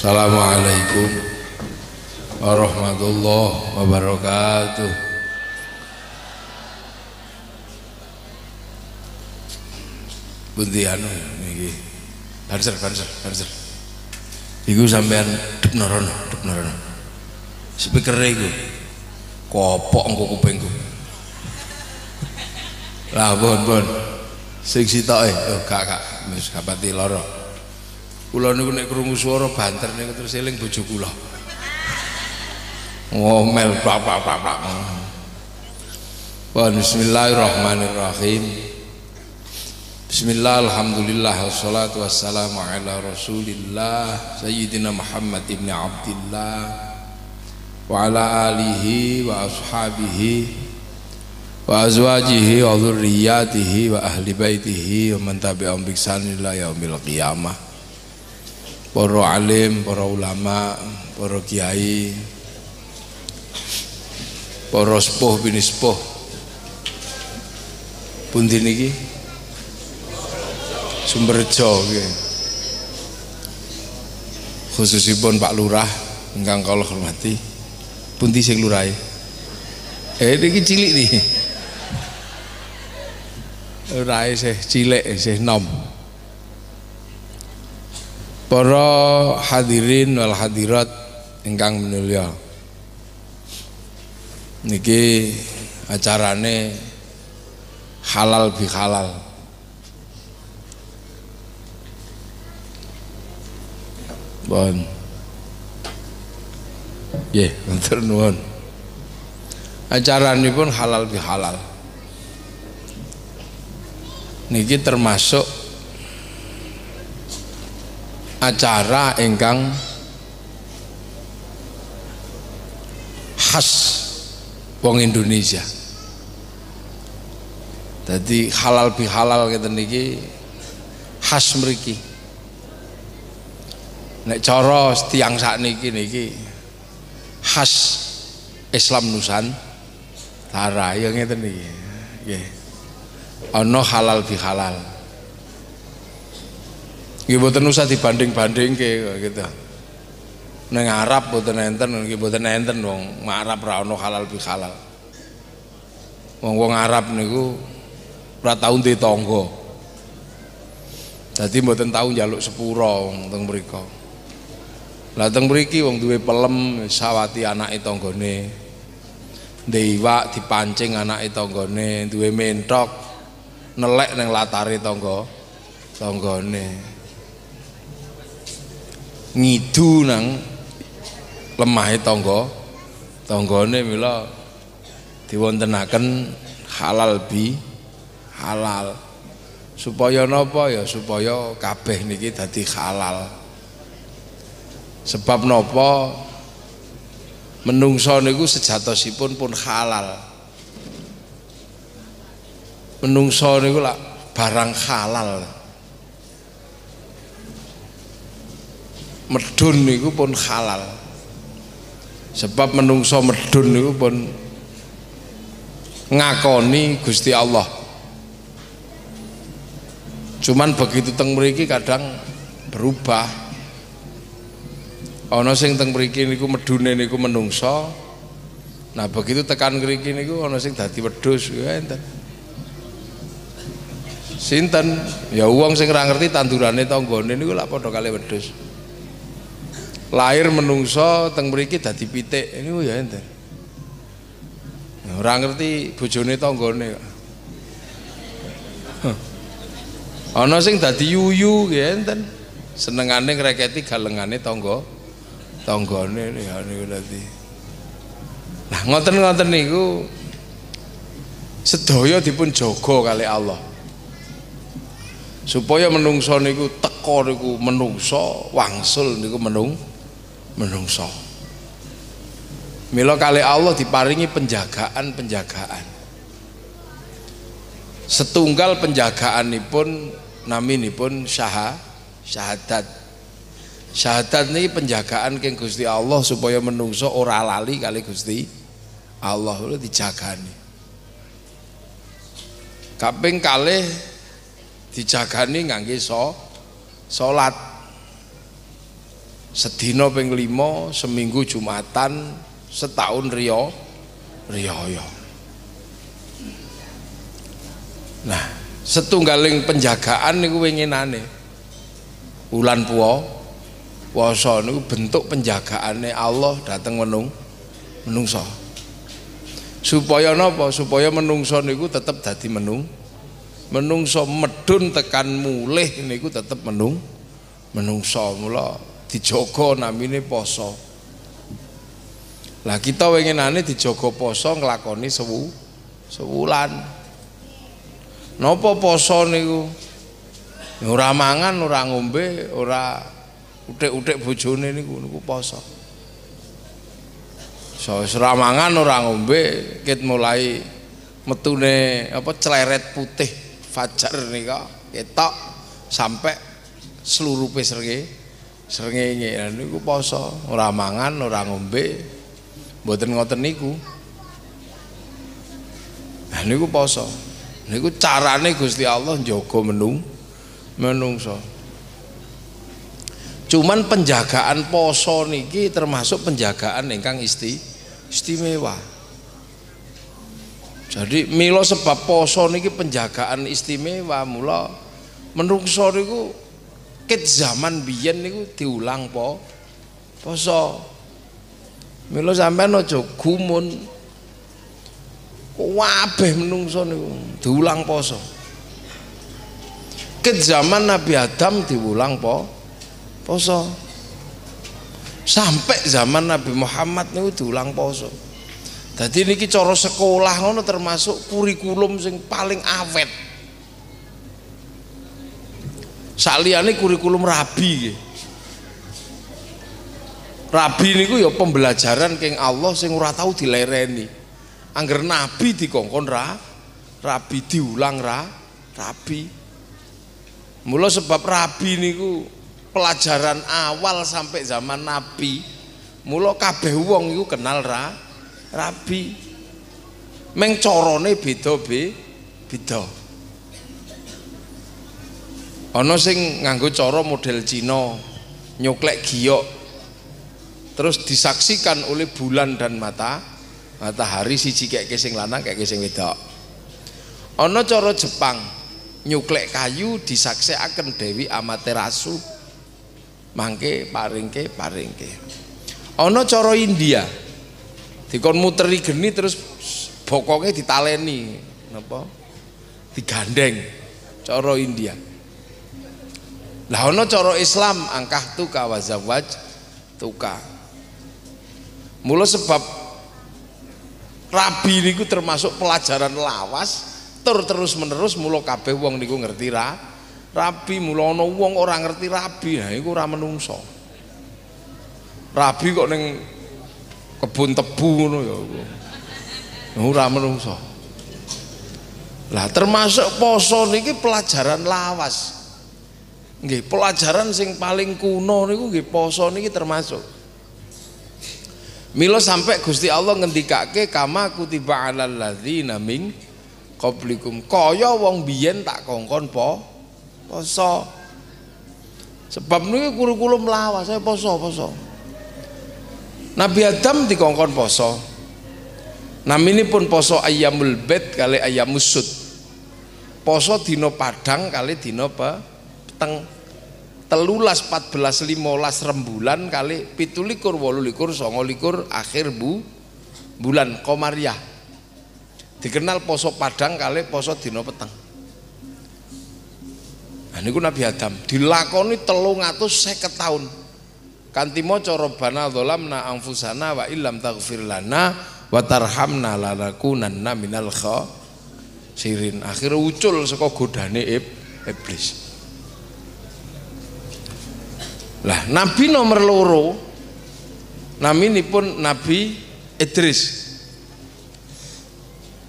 Assalamualaikum warahmatullahi wabarakatuh. Bunti anu niki. Banser, banser, banser. Iku sampean dep norono, dep norono. Speaker iku kopok engko kupingku. Lah pun pun. Sing sitoke, oh gak gak wis gak pati lara. Kula niku nek krungu swara banter niku terus eling bojo kula. Ngomel pak pak pak. Bismillahirrahmanirrahim. Bismillah, alhamdulillah, wassalatu wassalamu ala rasulillah Sayyidina Muhammad ibn Abdillah Wa ala alihi wa ashabihi Wa azwajihi wa dhurriyatihi wa ahli baitihi Wa man tabi'am biksan ila yaumil qiyamah Para alim, para ulama, para kiai Para sepuh bini sepuh Pundi niki Sumberjo nggih. Khususipun Pak Lurah ingkang kula hormati. Pundi sing lurahe? Eh niki cilik nih. Lurahe sih cilik sih nom. Para hadirin wal hadirat ingkang minulya. Niki acarane halal bi halal. Bon. Nggih, matur nuwun. pun halal bi halal. Niki termasuk acara ingkang khas wong Indonesia. Jadi halal bi halal kita niki khas mriki. Nek cara tiang sakniki niki khas Islam Nusantara ya ngeten niki. Nggih. Ana halal bi halal nggih boten usah dibanding-bandingke gitu. Ning Arab boten enten nggih boten enten wong. Arab ra ana halal bi halal. Wong-wong Arab niku ora tau ndek tangga. Dadi mboten tau njaluk sepura wong teng mriku lah teng mriki wong duwe pelem sawati anake tanggane. Ndewak dipancing anake tanggane, duwe mentok nelek ning latare tangga tanggane. Ngidu nang lemahe tangga. Tanggane mila diwontenaken halal bi halal. Supaya napa? Ya supaya kabeh niki dadi halal. Sebab nopo menungso niku sejatosipun pun halal. Menungso niku lah barang halal medun niku pun halal. Sebab menungso medun niku pun ngakoni Gusti Allah. Cuman begitu teng mriki kadang berubah. Ana sing teng mriki niku medune niku menungso. Nah begitu tekan mriki niku ana sing dadi wedhus ya enten. Sinten? Ya wong sing ora ngerti tandurane tanggane niku lak padha kali wedhus lahir menungso teng mriki dadi pitik. Niku ya enten ora ngerti bojone tanggane ana sing dadi yuyu ya enten senengane ngreketi galengane tangga tanggane ya niku dadi. Nah ngoten-ngoten niku sedaya dipun jaga kali Allah. Supaya menungso niku teko niku menungso wangsul niku menung menungso. Mila kali Allah diparingi penjagaan-penjagaan. Setunggal penjagaanipun naminipun syah syahadat. Syahadat ini penjagaan keng Gusti Allah supaya menungso ora lali kali Gusti Allah. Itu dijagani. Kaping kalih dijagani ngangge so salat sedina ping 5 seminggu Jumatan setahun rio riyaya nah setunggaling penjagaan niku winginane. Bulan puwa puasa niku bentuk penjagaane Allah dateng menung menungso supaya napa? Supaya menungso niku tetep dadi menung menungso medun tekan mulih niku tetep menung menungso mula dijogo namine poso. Lah kita wenginane dijogo poso nglakoni sewu sewulan. Napa poso niku? Ora mangan ora ngombe ora utik-utik bojone niku niku poso. So ora mangan ora ngombe ket mulai metune apa celeret putih fajar nika ketok sampai seluruh pesrenge srengenge niku poso. Ora mangan ora ngombe. Mboten ngoten niku. Nah niku poso. Niku carane Gusti Allah njaga menung menungso cuman penjagaan poso niki termasuk penjagaan ingkang isti istimewa. Jadi milo sebab poso niki penjagaan istimewa mula menungso niku ket zaman biyen niku diulang po. Poso. Mila sampean aja gumun. Kabeh menungso niku? Diulang poso. Ket zaman Nabi Adam diulang po. Poso. Sampai zaman Nabi Muhammad niku diulang poso. Jadi niki cara sekolah ngono termasuk kurikulum sing paling awet Saliyane kurikulum rabi Rabi niku ya pembelajaran keng Allah sing ora tahu dilereni. Angger nabi dikongkon ra rabi diulang ra rabi. Mula sebab rabi niku pelajaran awal sampai zaman nabi. Mula kabeh wong iku kenal ra rabi. Meng carane beda be beda ana sing nganggo cara model Cina nyuklek giok terus disaksikan oleh bulan dan mata matahari siji kayak sing lanang kayak sing wedok. Ana cara Jepang nyuklek kayu disaksikan Dewi Amaterasu mangke paringke paringke. Ana cara India dikon muteri geni terus bokongnya ditaleni napa? Digandeng cara India lah ono cara Islam angkah tuka wa zawaj tuka. Mula sebab rabi niku termasuk pelajaran lawas tur terus menerus mula kabeh wong niku ngerti ra rabi mula ana wong ora ngerti rabi ha iku ora menungso. Rabi kok ning kebun tebu ngono ya. Ora menungso. Lah termasuk poso niki pelajaran lawas. Nggih, pelajaran sing paling kuno niku nggih poso niki termasuk. Milo sampai Gusti Allah ngendikake kama kutiba alal ladzina min qablikum. Kaya wong biyen tak kongkon po poso. Sebab niki kurikulum lawas saya poso poso. Nabi Adam dikongkon poso. Namini pun poso ayamul bed kali ayamus sud. Poso dino padang kali dino apa? Peteng telulas 14 15 rembulan kali pitulikur wolulikur songolikur akhir bu bulan komariah. Dikenal poso padang kali poso dino peteng. Nah ini Nabi Adam dilakoni telung atus seket tahun. Kanti moco robbana dholamna angfusana wa illam taghfir lana wa tarhamna lanakunanna minal sirin akhirnya ucul saka godane iblis lah nabi nomor loro ini pun Nabi Idris.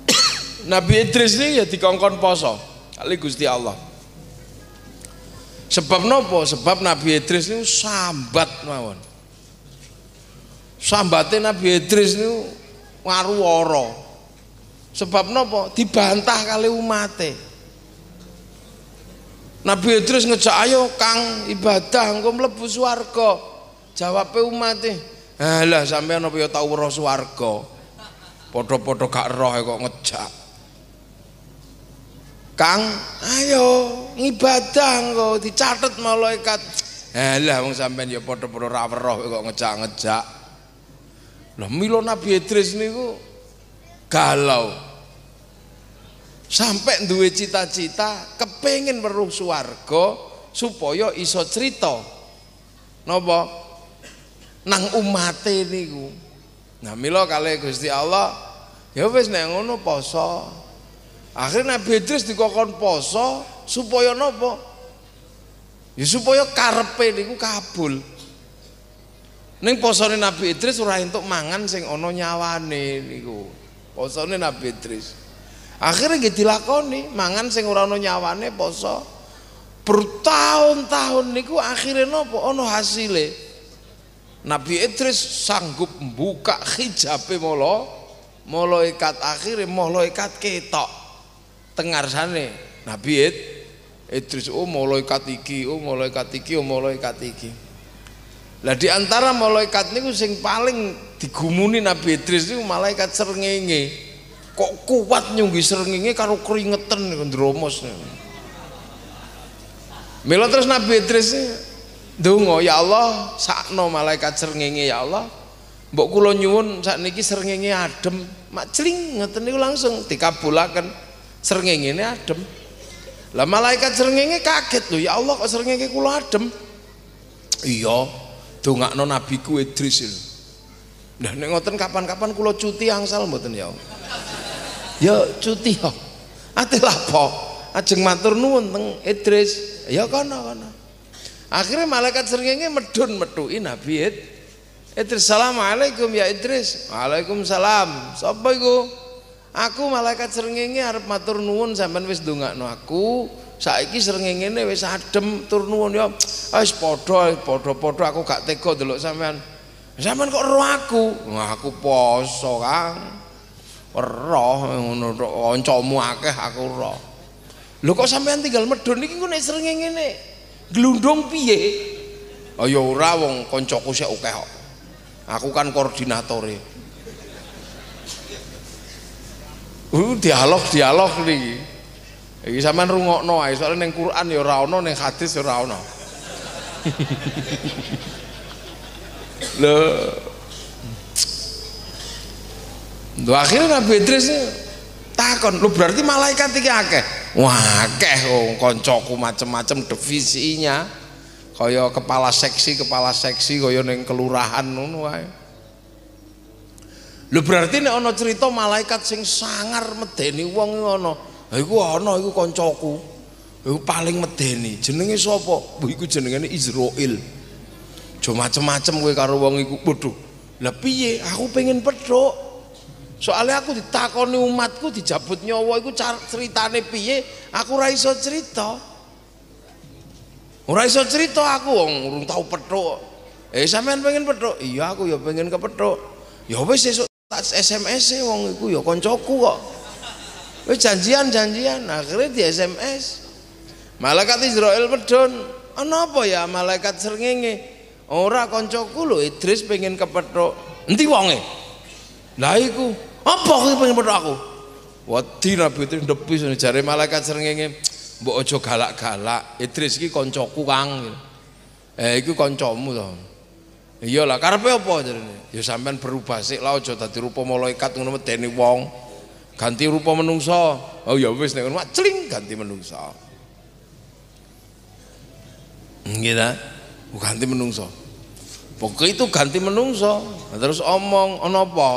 Nabi Idris ini ya dikongkon poso kali Gusti Allah. Sebab nopo? Sebab Nabi Idris ini sambat mawon. Sambatnya Nabi Idris ini ngaruworo sebab nopo? Dibantah kali umatnya Nabi Idris ngejak ayo Kang ibadah engko mlebu swarga. Jawabe umate, "Alah sampean apa ya tau weruh swarga?" Padha-padha gak roh kok ngejak. Kang, ayo ngibadah engko dicatet malaikat. Alah wong sampean ya padha-padha ra weruh kok ngejak-ngejak. Lah mila Nabi Idris niku galau. Sampai duwe cita-cita kepengin weruh swarga supaya iso cerita. Napa? Nang umate niku. Nah mila kali Gusti Allah ya wis nek ngono poso. Akhirnya Nabi Idris dikokon poso supaya napa? Ya supaya karepe niku kabul. Ning posone Nabi Idris ora entuk mangan sing ana nyawane niku. Posone Nabi Idris. Akhirnya nggih dilakoni mangan sing ora nyawane poso. Bertahun-tahun niku akhirnya napa ana hasile. Nabi Idris sanggup buka hijabe molo malaikat akhirnya malaikat ketok tengarsane Nabi Idris oh malaikat iki oh malaikat iki oh malaikat iki lah di antara malaikat niku sing paling digumuni Nabi Idris niku malaikat srengenge kok kuat nyunggi srengenge karo keringetan ndromos. Mila terus Nabi Idris Dungo ya Allah sakno malaikat srengenge ya Allah. Mbok kula nyuwun sakniki srengenge adem. Mak cling ngoten niku langsung dikabulaken. Srengenge adem. Lah malaikat srengenge kaget lho ya Allah kok srengenge kula adem? Iya dongakno nabiku Idris. Lho Nah nek ngoten kapan-kapan kula cuti angsal mboten ya ya cuti yo ate lapo ajeng matur nuwun teng Idris ya kono kono Akhirnya malaikat seringnya medun metuin Nabi Id. Idris Assalamualaikum ya Idris. Waalaikumsalam. Sapa iku? Aku malaikat seringnya arep matur nuwun sampean wis ndongakno aku. Saiki srengenge wis adem tur nuwun ya. Wis padha padha-padha aku gak tega delok sampean. Sampean kok roh aku? Wah aku poso, Kang. Roh ngono kancamu akeh aku roh. Lho kok sampean tinggal medun iki nek srengenge ngene. Glundung piye? Oh ya ora wong koncoku sik akeh kok. Aku kan koordinatore. Uh dialog dialog niki. Iki sampean rungokno ae soalnya ning Quran ya ora ana ning hadis ya ora lho Lho akhirnya Nabi Idris takon, lu berarti malaikat iki akeh. Wah, akeh oh, koncoku macem-macem divisinya. Kaya kepala seksi, kepala seksi kaya ning kelurahan ngono wae. Lho berarti nek ana cerita malaikat sing sangar medeni wong ngono. Ha iku ana iku koncoku. Iku paling medeni. Jenenge sapa? Iku jenengane Israil. Jo macem-macem kowe karo wong iku. Waduh. Lah piye? Aku pengen pedhok soalnya aku ditakoni umatku dijabut nyawa iku ceritane piye? Aku ora iso cerita. Ora iso cerita aku wong urung tau petuk eh sampean pengen petuk iya aku ya pengen kepethuk ya wis esuk tak SMS e wong iku ya koncoku kok. Wis janjian janjian. Akhirnya di SMS malaikat Israel medon ana apa ya malaikat srengenge? Ora koncoku lho Idris pengen kepethuk endi wonge? Lah iku apa kowe pengen padha aku? Wedi Nabi Idris ndepis jare malaikat srengenge mbok aja galak-galak. Idris iki kancaku Kang. Eh iku kancamu to. Iya lah karepe apa jarene? Ya sampean berubah sik lah aja dadi rupa malaikat ngono medeni wong. Ganti rupa menungso oh ya wis nek ngono cling ganti menungso nggih ta? Ganti menungso pokoknya itu ganti menungso terus omong ono apa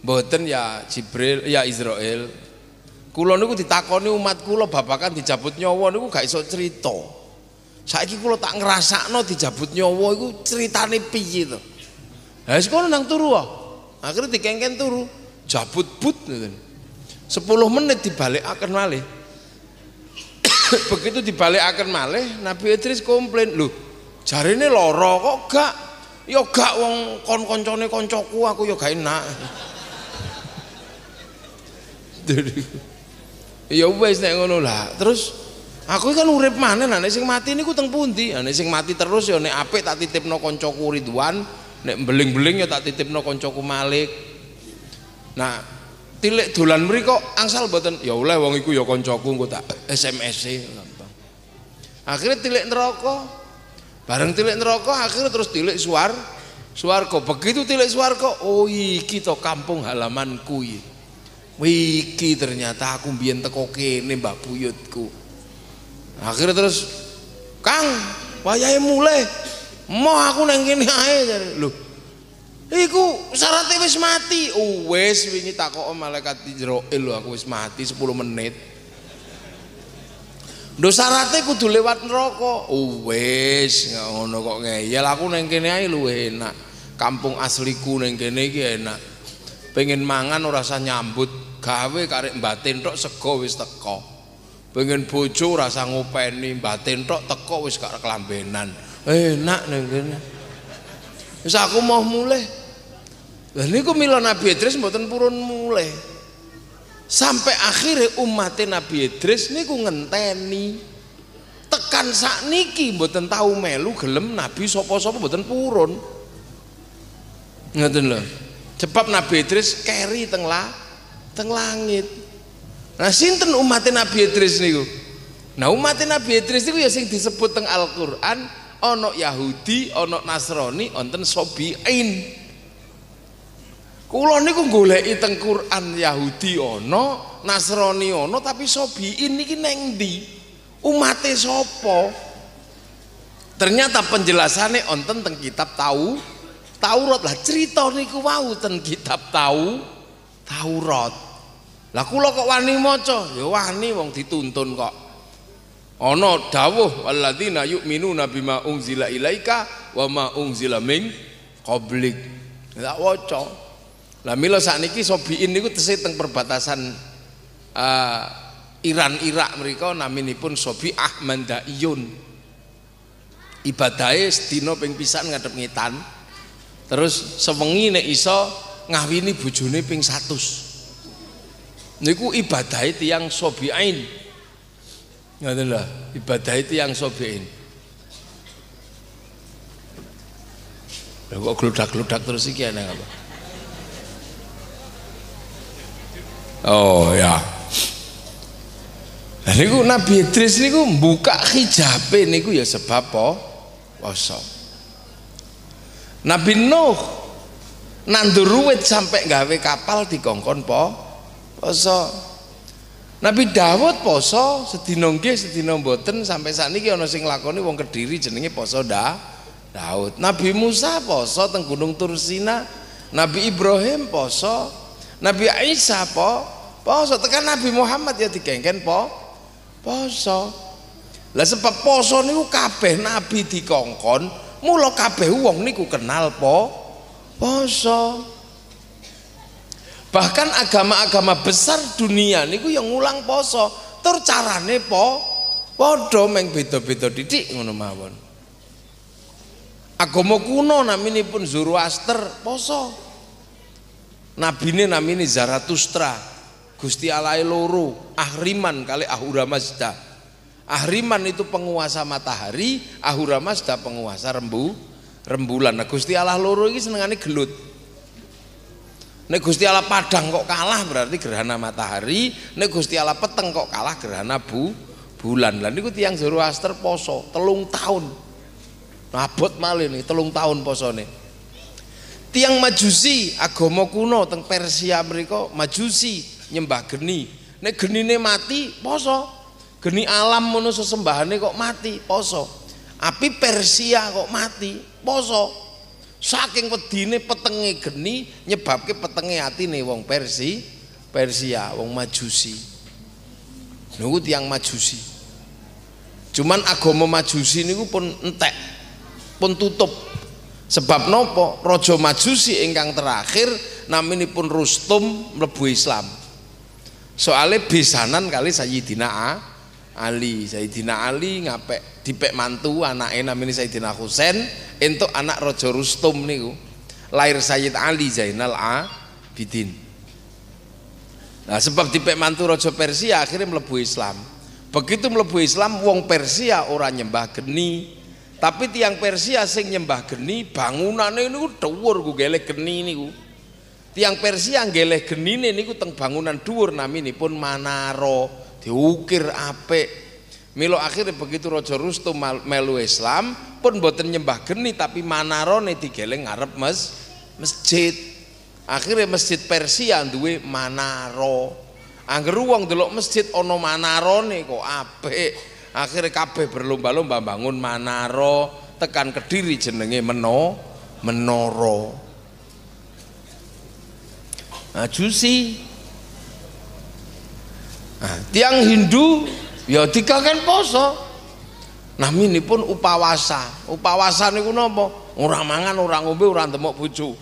Mboten ya Jibril, ya Israel. Kula niku ditakoni umat kula babakan dijabut nyawa niku gak iso cerita. Saiki kula tak ngrasakno dijabut nyawa iku ceritane piye to. Ha wis kono nang turu ah. Akhirnya dikengken turu, jabut but ngoten. 10 menit dibalekaken malih. Begitu dibalekaken malih, Nabi Idris komplain, "Lho, jarine lara kok gak?" Ya gak wong kon koncone koncoku aku ya gak enak. Ya wis nek ngono lah terus Aku kan urip mana nek sing mati niku teng pundi? Nek sing mati terus ya nek apik tak titipno koncoku Ridwan, nek beling-beling ya tak titipno koncoku Malik. Nah, tilik dolan mriko angsal mboten ya oleh wong iku ya koncoku engko tak SMS e gampang. Akhirnya tilik neraka. Bareng tilik neraka akhirnya terus tilik suar Suwarga. Begitu tilik suwarga, oh iki to kampung halamanku iki. Wiki ternyata aku mbiyen teko kene Mbah Buyutku akhirnya terus Kang wayahe mulai mau aku nang kene ae jare lho Iku syaratnya wis mati. Oh, wis wingi takok malaikat Jibril lho aku wis mati 10 menit. Ndo syaratnya kudu lewat neraka. Oh, wis ngono kok ngeyel aku nang kene ae luwih enak. Kampung asliku nang kene iki enak. Pengen mangan ora usah nyambut, gawe karek batin tok sego wis teko pengen bojo rasa ngopeni batin tok teko wis gak kelambenan. Enak ning kene. Wis aku mau mulai lah niku mila Nabi Idris mboten purun mulai sampai akhirnya umatnya Nabi Idris niku ngenteni. Tekan sak niki mboten tahu melu gelem Nabi sapa-sapa mboten purun. Ngoten lho. Sebab Nabi Idris keri teng la teng langit Nah sinten umat Nabi Idris niku? Nah umat Nabi Idris niku ya sing disebut teng Al-Qur'an ana Yahudi, ana Nasrani, wonten Sobiin. Kula niku goleki teng Quran Yahudi ana, Nasrani ana tapi Sobiin niki neng ndi? Umate sapa? Ternyata penjelasannya wonten teng kitab tahu Taurat lah cerita niku wau teng kitab tahu Taurat. Lah kula kok wani maca? Ya wani wong dituntun kok. Ana dawuh walladzina yu'minuna bima unzila ilaika wa ma unzila min qablik. Tak waca. Lah mila sakniki sobiin niku tesih teng perbatasan uh, Iran Irak mereka naminipun Sobi Ahmandaiyun. Ibadahe sedina ping pisan ngadep ngitan. Terus sewengi nek iso ngawini bojone ping 100 niku ibadah yang sobiain ngoten lho ibadah yang sobiain lha kok gludak-gludak terus iki ana apa oh ya niku Nabi Idris niku buka hijabe niku ya sebab apa? Poso. Nabi Nuh nandur ruwet sampai gawe kapal dikongkon po poso Nabi Dawud poso sedina nggih sedina mboten sampai sakniki ana sing lakoni wong Kediri jenenge poso da Daud. Nabi Musa poso teng Gunung Tursina. Nabi Ibrahim poso. Nabi Isa po poso tekan Nabi Muhammad ya dikengken po poso. Lah sebab poso niku kabeh nabi dikongkon, mula kabeh wong niku kenal po poso bahkan agama-agama besar dunia niku yang ngulang poso. Tur carane po padha meng beda-beda didik ngono mawon. Agama kuno naminipun Zoroaster poso. Nabine namine Zaratustra Gusti Allah loro Ahriman kali Ahura Mazda Ahriman itu penguasa matahari Ahura Mazda penguasa rembu rembulan. Nah Gusti Allah loro ini senengane gelut Nek Gusti Allah padang kok kalah berarti gerhana matahari, nek Gusti Allah peteng kok kalah gerhana bu bulan. Lah niku tiyang Zoroaster poso telung tahun. Abot malih nih telung tahun posone. Tiang Majusi agama kuno teng Persia mereka Majusi nyembah geni. Nek genine mati poso. Geni alam ngono sesembahane kok mati poso. Api Persia kok mati poso saking wedine petenge geni nyebabke petenge atine wong Persi Persia wong Majusi. Niku tiang Majusi. Cuman agama Majusi niku pun entek pun tutup. Sebab nopo? Raja Majusi ingkang terakhir naminipun Rustum mlebu Islam. Soalnya besanan kali Sayyidina Ali Sayyidina Ali ngapek dipek mantu anake namine Sayyidina Husain entuk anak Raja Rustum niku. Lahir Sayyid Ali Zainal Abidin. Nah sebab dipek mantu Raja Persia akhirnya melebu Islam. Begitu mlebu Islam wong Persia ora nyembah geni. Tapi tiang Persia sing nyembah geni bangunane niku dhuwur ku geleh geni niku. Tiang Persia geleh genine niku teng bangunan dhuwur naminipun Manaro diukir apik Milo akhirnya begitu Raja Rustum melu Islam pun boten nyembah geni tapi manarone digeleng ngarep mes masjid. Akhirnya masjid Persia duwe manaro. Angger wong delok masjid ana manarone kok apik. Akhirnya kabeh berlomba-lomba bangun manaro tekan Kediri jenenge Meno Menoro. Nah, jusi. Nah, tiang Hindu ya dikaken poso. Ini pun upawasa. Upawasa niku napa ora mangan ora ngombe ora ndemok bojo.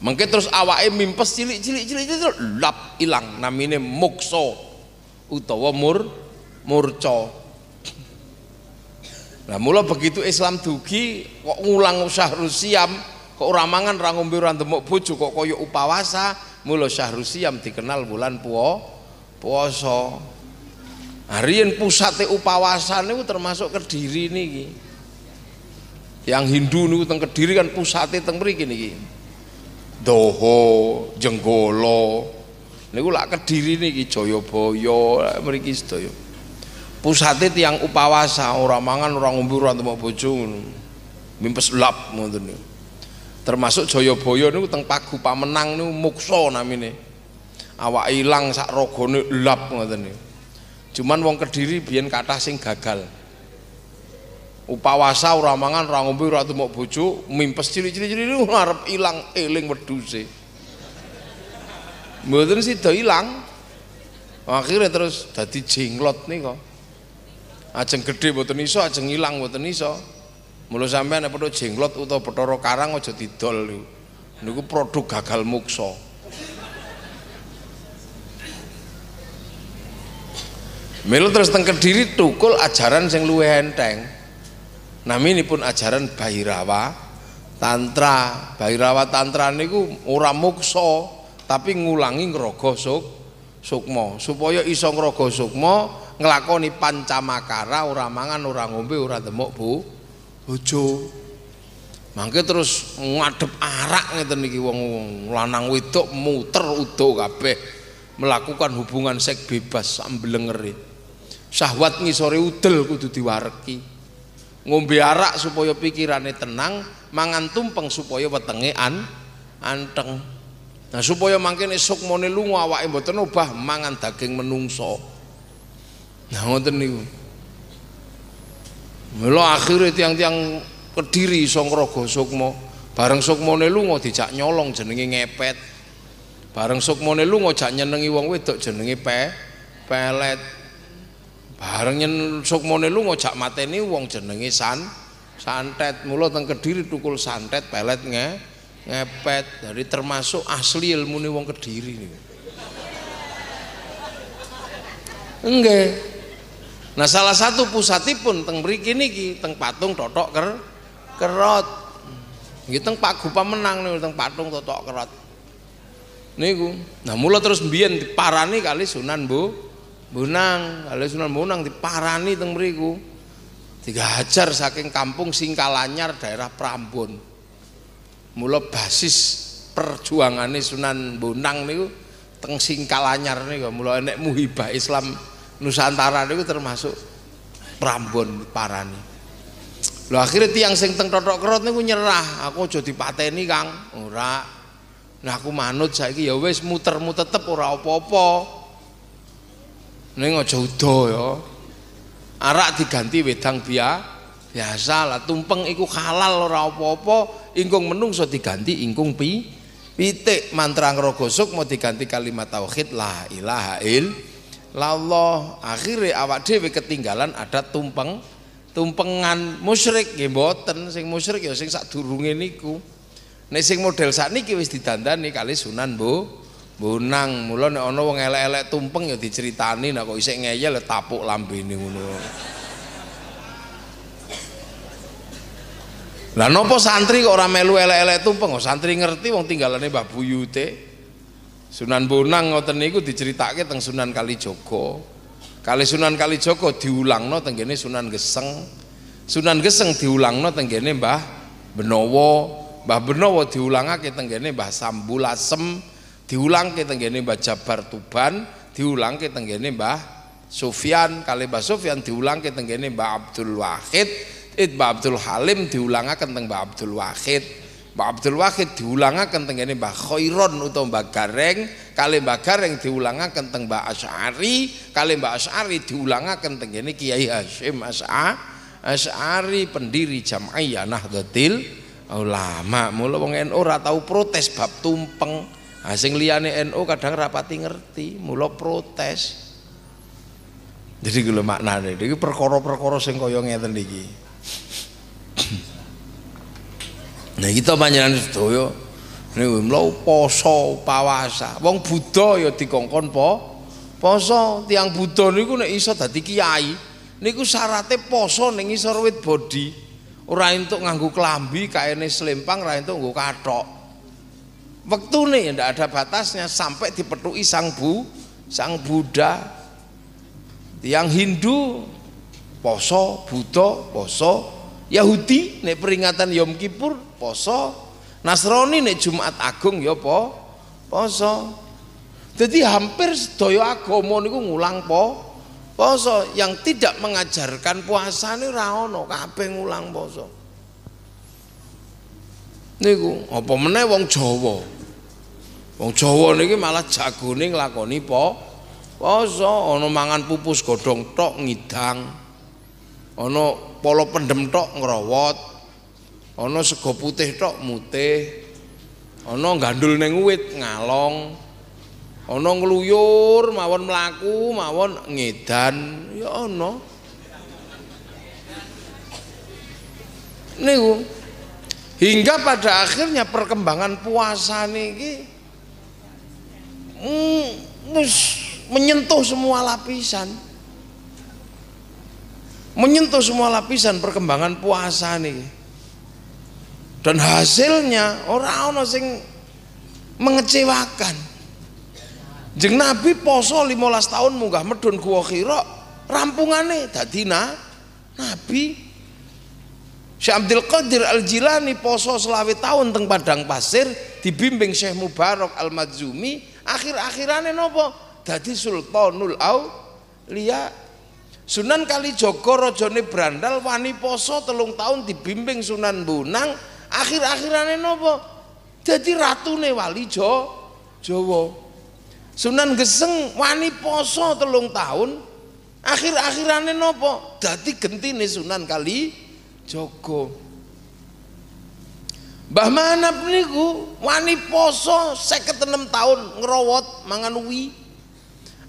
Mengke terus awake mimpes cilik-cilik cilik-cilik lap ilang. Namine mukso utawa mur murca. Nah mula begitu Islam dugi kok ngulang syahrul siam kok ora mangan ora ngombe ora bojo kok kaya upawasa mula syahrul siam dikenal bulan puasa. Poso harian pusate upawasan itu termasuk kediri niki. Yang Hindu niku teng kediri kan pusate teng mriki niki. Doho jenggolo. Niku lak kediri niki Jayabaya mriki sedaya. Pusate tiang upawasa ora mangan ora ngombe ora temok bojo mimpes lap ngoten termasuk Jayabaya niku teng Pagu Pamenang niku muksa namine awak ilang sak rogone lap ngoten. Cuman wong Kediri biyen kathah sing gagal. Upawasa ora mangan ora ngombe ora tumuk bojo, mimpes cili-cili ngarep ilang eling wedhuse. Mboten sida ilang. Akhirnya terus dadi jenglot nih kok. Ajeng gede mboten iso, ajeng ilang mboten iso. Mula sampean nek perlu jenglot utawa Bathara Karang aja didol niku. Niku produk gagal muksa. Melu terus teng Kediri tukul ajaran sing luwih enteng. pun ajaran Bhairawa Tantra. Bhairawa Tantra niku ora muksa tapi ngulangi ngraga suk sukma supaya iso ngraga sukma nglakoni pancamakara ora mangan ora ngombe ora demuk Bu bojo. Mangke terus ngadep arak ngeten iki wong lanang wedok muter udo kabeh. Melakukan hubungan seks bebas sambelengeri syahwat ngisore udel kudu diwareki. Ngombe arak supaya pikirannya tenang mangan tumpeng supaya wetenge an anteng. Nah supaya mangkene sukmane lunga awake mboten mangan daging menungso. Nah ngoten niku Mula akhirnya tiang-tiang kediri songrogo sukmo bareng sukmone lunga dijak nyolong jenenge ngepet. Bareng sukmone lunga jak nyenengi wong wedok jenenge pe pelet. Bareng yen sukmone lu ngojak mateni wong jenenge san santet. Mula teng Kediri tukul santet pelet nge ngepet. Dari termasuk asli ilmu nih wong Kediri. Niku enggak nah salah satu pusatipun teng mriki niki teng patung totok ker kerot nggih teng Pak Gupa menang nih teng patung totok kerot niku nah mula terus mbiyen diparani kali Sunan Bu Bunang, kalau Sunan Bunang diparani teng mriku. Digajar saking kampung Singkalanyar daerah Prambon. Mula basis perjuangane Sunan Bonang niku teng Singkalanyar niku mula enek muhibah Islam Nusantara niku termasuk Prambon parani. Lho akhirnya tiang sing teng totok kerot niku nyerah, aku aja dipateni Kang. Ora. Nah aku manut saiki ya wis muter-muter tetep ora apa-apa. Ning aja udo ya. Arak diganti wedang biya biasa lah tumpeng iku halal ora apa-apa, ingkung menungso diganti ingkung pi pitik mantra ngrogosuk mau diganti kalimat tauhid la ilaha illallah. Akhirnya awak dhewe ketinggalan ada tumpeng tumpengan musyrik nggih mboten sing musyrik ya sing sadurunge niku. Nek sing model sakniki wis didandani kali Sunan Bu Bonang, mula nek ana wong elek-elek tumpeng ya diceritani nek kok isih ngeyel ya tapuk lambene ngono. Lah napa santri kok ora melu elek-elek tumpeng? Oh, santri ngerti wong tinggalane Mbah Buyute. Sunan Bonang ngoten niku diceritake teng Sunan Kalijaga. kali Sunan Kalijaga diulangno tenggene Sunan Geseng. Sunan Geseng diulangno tenggene Mbah Benowo. Mbah Benowo diulangake tenggene Mbah Sambulasem. Diulangke tenggene Mbah Jabar Tuban. Diulangke tenggene Mbah Sufyan kali Mbah Sufyan diulangke tenggene Mbah Abdul Wahid. It Mbah Abdul Halim diulangaken teng Mbah Abdul Wahid Mbah Abdul Wahid diulangaken tenggene Mbah Khairon utawa Mbah Gareng kali Mbah Gareng diulangaken teng Mbah Asy'ari kali Mbah Asy'ari diulangaken tenggene Kiai Hasyim As'a Asy'ari pendiri Jam'iyah Nahdlatul Ulama. Mula wong NU ora tau protes bab tumpeng. Nah, sing liyane NU kadang rapati ngerti mula protes. Jadi gue maknane iki perkara-perkara sing kaya ngeten Nah kita panjenengan sedaya niku mlo poso pawasa. Wong Buddha ya dikongkon po poso. Tiang Buddha niku nek iso dadi kiai niku syaratnya poso ning isor wit bodi. Ora entuk nganggo klambi, kaene selempang, ora entuk nggo kathok. Wektune ya ndak ada batasnya sampai dipetuki sang Bu, sang Buddha. Tiang Hindu poso, Buddha poso, Yahudi nek peringatan Yom Kippur poso, Nasrani nek Jumat Agung ya po poso. Jadi hampir sedaya agama niku ngulang po poso yang tidak mengajarkan puasa ini ora ono kabeh ngulang poso. Niku apa meneh wong Jawa. Wong Jawa niki malah jagone nglakoni po poso, ana mangan pupus godhong tok ngidang. Ana polo pendem tok ngrowot ana sego putih tok mutih. Ana gandul ning wit ngalong. Ana ngluyur mawon mlaku mawon ngedan. Ya ana. Niku hingga pada akhirnya perkembangan puasa niki mm, menyentuh semua lapisan. Menyentuh semua lapisan perkembangan puasa nih dan hasilnya orang orang sing mengecewakan. Jeng nabi poso 15 tahun munggah medun gua kira rampungane dadi nabi. Syekh Abdul Qadir Al Jilani poso selawe tahun teng padang pasir dibimbing Syekh Mubarak Al Madzumi akhir-akhirane nopo? Dadi Sultanul Auliya Sunan Kalijogo rajane Brandal wani poso telung tahun dibimbing Sunan Bonang akhir-akhirane nopo? Jadi ratune wali Jo Jawa. Sunan Geseng wani poso telung tahun. Akhir-akhirane nopo? Dadi gentine Sunan Kalijogo Mbah Manap niku wani poso 56 tahun ngerowot mangan uwi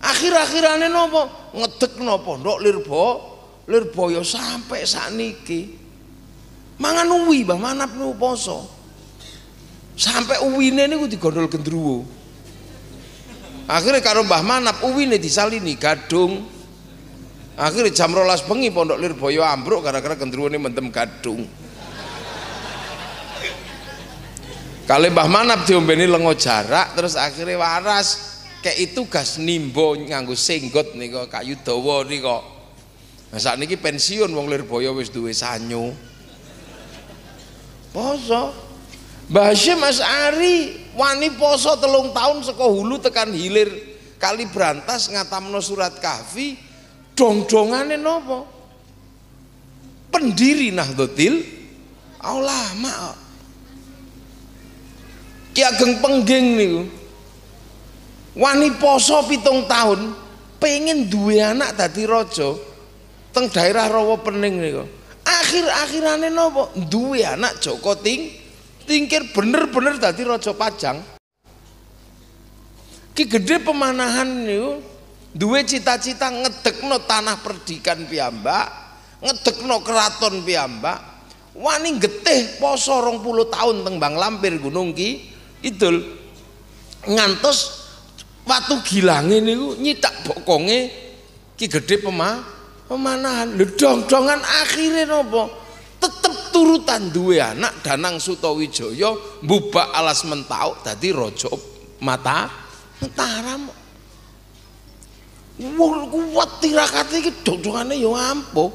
akhir-akhirane nopo? Ngedek nopo? Ndok lirbo lirboyo sampai sakniki mangan uwi bah manap nu poso. Sampai uwine niku digondol gendruwo. Akhirnya karo Mbah Manap uwine disalini gadung. Akhirnya jam rolas bengi pondok lirboyo ambruk gara-gara gendruwo ini mentem gadung. Kali Mbah Manap diombeni lengo jarak terus akhirnya waras. Itu gas nimbo nganggo senggot nika kayu dawa nika nah sakniki pensiun wong Lirboyo wis duwe sanyo poso. Mbah Hasyim Asy'ari wani poso telung tahun saka hulu tekan hilir. Kali berantas ngatamno surat kahfi dong-dongane nopo? Pendiri Nahdlatul ulama Ki Ageng Pengging niku. Wani poso pitung tahun pengen duwe anak dadi raja teng daerah Rawa Pening niku akhir-akhirane nopo? Duwe anak Joko Ting tingkir bener-bener dadi raja Pajang. Ki gede pemanahan niku duwe cita-cita ngedekno tanah perdikan piyambak ngedekno keraton piyambak. Wani getih poso rong puluh tahun teng Bang Lampir Gunung Ki Idul. Ngantos Waktu gilange niku nyitak bokonge ki gede pema pemanahan. Lho dong-dongan akhire napa? Tetep turutan duwe anak Danang Sutawijaya mbubak alas mentau dadi raja mata Mataram. Wong kuat tirakate iki dodongane ya ampuh.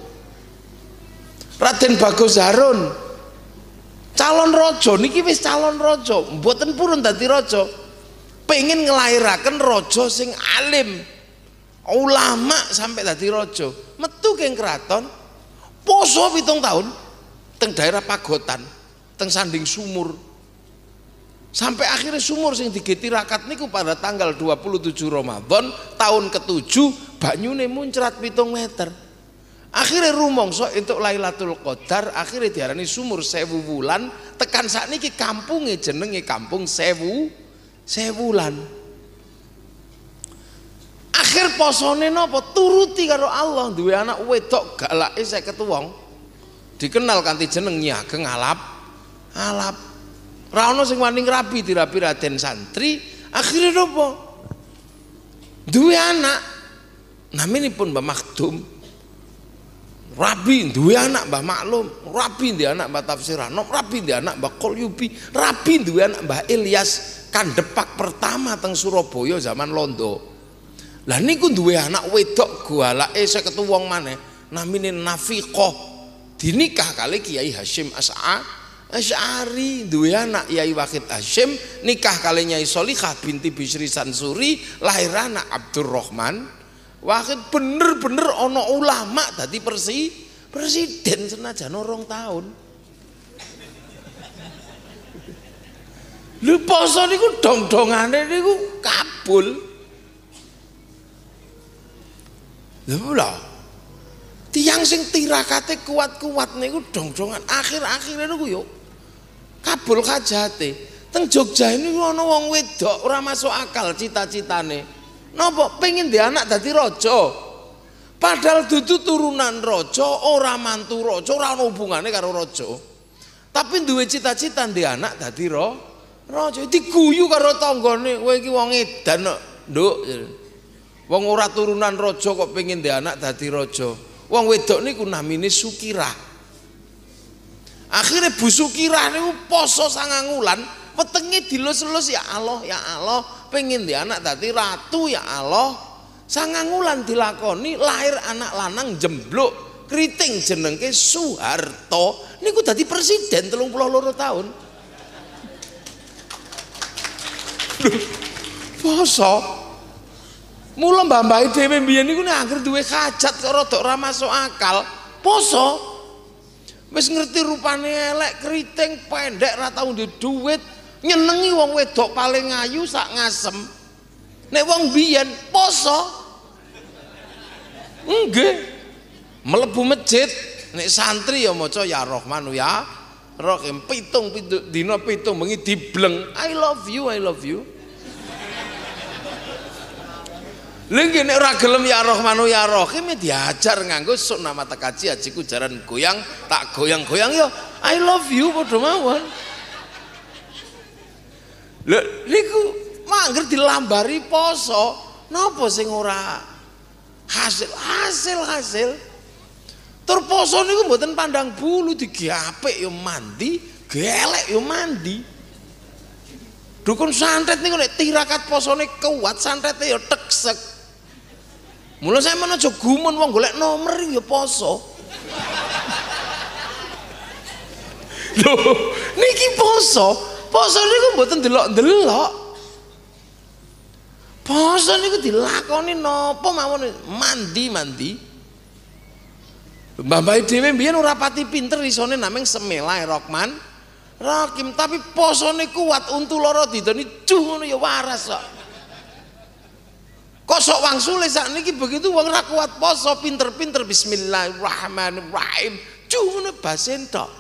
Raden Bagus Harun calon raja niki wis calon raja, mboten purun dadi raja. Pengen ngelahiraken raja sing alim. Ulama sampai dadi raja. Metu keng keraton poso pitung tahun teng daerah Pagotan, teng Sanding Sumur. Sampai akhirnya sumur sing digeti rakat niku pada tanggal 27 Ramadan tahun ke-7 banyune muncrat pitung meter. Akhirnya rumongso untuk Lailatul Qadar akhirnya diarani sumur sewu bulan tekan saat niki kampungnya jenenge kampung sewu sewulan. Akhir posone nopo turuti karo Allah duwe anak wedok galake 50 wong. Dikenal kanthi jeneng Nyageng Alap Alap sing wani ngrabi dirabi Raden Santri, akhirnya nopo? Duwe anak. pun Mbah Makdum. Rabi duwe anak Mbah Maklum, rabi duwe anak Mbah Tafsir Anom, duwe anak Mbah Qolyubi, rabi duwe anak Mbah Ilyas kandepak pertama teng Surabaya zaman Londo. Lah niku duwe anak wedok gualake 50 wong maneh namine Nafiqah. Dinikah kali Kiai Hashim As'a Asy'ari duwe anak Yai Wahid Hashim nikah kali Nyai Solikah binti Bisri Sansuri lahir anak Abdurrahman. Wahid bener-bener ono ulama tadi persi presiden senajan orang tahun. Lu poso niku dong-dongane niku kabul. Lha tiang sing tirakate kuat-kuat niku dong-dongan. Akhir-akhir niku yo kabul kajate. Teng Jogja ini ana wong wedok ora masuk akal cita-citane. Napa? Pengen di anak dadi raja. Padahal dudu turunan raja ora mantu raja ora ana hubungane karo raja. Tapi duwe cita-cita di anak dadi ro raja. Diguyu karo tanggane kowe iki wong edan nduk wong ora turunan raja kok pengen di anak dadi raja wong wedok niku namine Sukirah Akhirnya Bu Sukirah niku poso sangang wulan, wetenge dilus-lus ya Allah, ya Allah, pengen di anak tadi ratu ya Allah. Sangang wulan dilakoni lahir anak lanang jembluk keriting jenengke Soeharto niku dadi presiden 32 tahun. poso Mula mbah-mbah dhewe mbiyen niku nek anggere duwe hajat kok rada ora masuk akal, poso Wis ngerti rupane elek, keriting, pendek, ra tau duwe duit, nyenengi wong wedok paling ayu sak ngasem. Nek wong biyen poso. Nggih. Mlebu masjid, nek santri ya maca ya Rahmanu ya Rahim pitung pitung dina pitung bengi dibleng. I love you, I love you. Lagi nek ora gelem ya Rahmanu ya Rahim ya diajar nganggo sok nama tekaji ajiku jaran goyang tak goyang-goyang yo I love you padha mawon. Lha niku mangger dilambari poso napa sing ora hasil hasil hasil? Tur poso niku mboten pandang bulu digiapik yo mandi gelek yo mandi. Dukun santet niku nek tirakat posone kuat santete yo teksek Mula saya mana jogumun wong golek nomor ya poso. Loh, niki poso. Poso niku mboten delok-delok. Poso niku dilakoni napa mawon mandi-mandi. Mbah-mbah dhewe mbiyen ora pati pinter isone nameng Semelae Rokman. Rakim tapi posone kuat untu loro didoni cuh ngono ya waras kok. Kok sok wangsule niki begitu wong ra kuat poso pinter-pinter bismillahirrahmanirrahim. Cuma basen tok.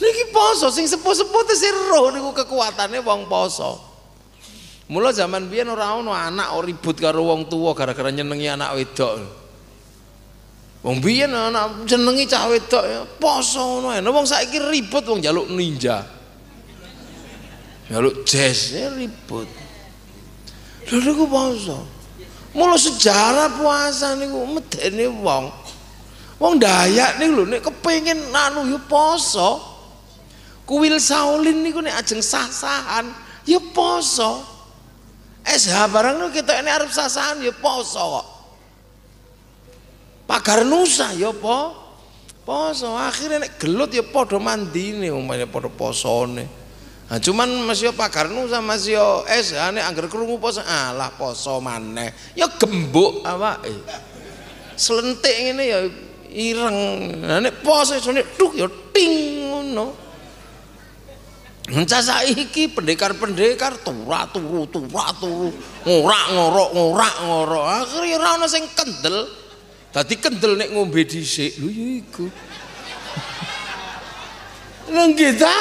Niki poso sing sepuh-sepuh tesih roh niku kekuatane wong poso. Mula zaman biyen ora ono anak ribut karo wong tua gara-gara nyenengi anak wedok. Wong biyen anak jenengi cah wedok ya poso ngono ae. Wong saiki ribut wong jaluk ninja. Jaluk jazz ya ribut. Lha niku poso. Mula sejarah puasa niku medeni wong. Wong Dayak niku lho nek kepengin anu ya poso. Kuil Saulin niku nek ajeng sah-sahan ya poso. SH barang nu kita ini arep sasahan ya poso kok. Pagar nusa ya po poso. Akhirnya nek gelut ya padha mandine umpamane padha posone. Nah, cuman Mas yo pagar nusa Mas yo SH nek angger krungu poso alah poso maneh. Ya gembuk awake. Selentik ngene ya ireng. Nah nek poso sone duk ya ting ngono. Encah saiki pendekar-pendekar tura turu tura turu ngorak ngorok ngorak ngorok akhirnya ora ana sing kendel dadi kendel nek ngombe dhisik lho ya iku kita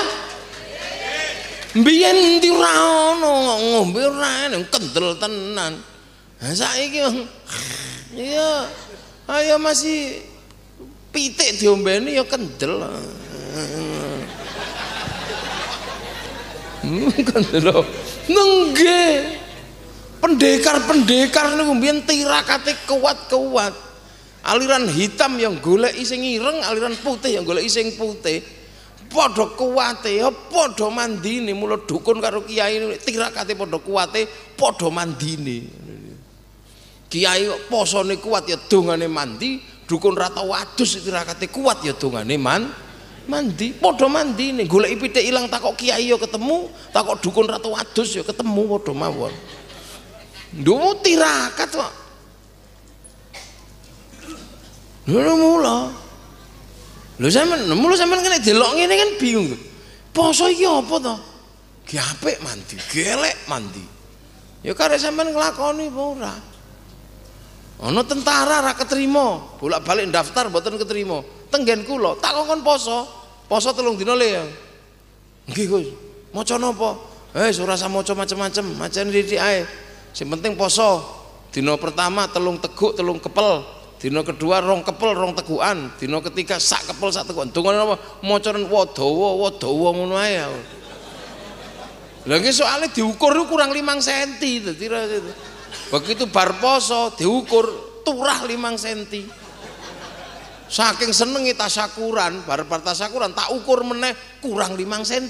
Mbiyen ndi ora ana ngombe ora kendel tenan. Ha saiki iya ayo masih pitik diombeni ya kendel. kan lho nengge pendekar-pendekar niku mbiyen tirakate kuat-kuat aliran hitam yang golek sing ireng aliran putih yang golek sing putih padha kuwate ya padha mandine. Mula dukun karo kiai tirakate padha kuwate padha mandine. Kiai posone kuat ya dongane mandi. Dukun rata wadus tirakate kuat ya dongane mandi mandi. Padha mandine. Golek pitik ilang takok kiai yo ketemu takok dukun ratu wadus yo ketemu padha mawon. Nduwu tirakat kok. Lho mula lho sampean mula sampean kene delok ngene kan bingung poso iki apa to ki apik mandi gelek mandi. Ya karek sampean nglakoni apa ora? Ana tentara ra ketrima bolak-balik daftar mboten ketrima. Tenggen kula tak kongkon poso. Poso telung dina le ya. Nggih Gus. Maca napa? Eh ora usah maca macem-macem macane didik ae. Sing penting poso. Dina pertama telung teguk telung kepel dina kedua rong kepel rong tegukan. Dina ketiga sak kepel sak tegukan. Dongane napa? Macanen wadawa wadawa ngono ae. Nggih soalnya diukur kurang 5 cm dadi begitu bar poso diukur turah 5 cm saking senengi tasakuran bar bar tasakuran tak ukur meneh kurang 5 cm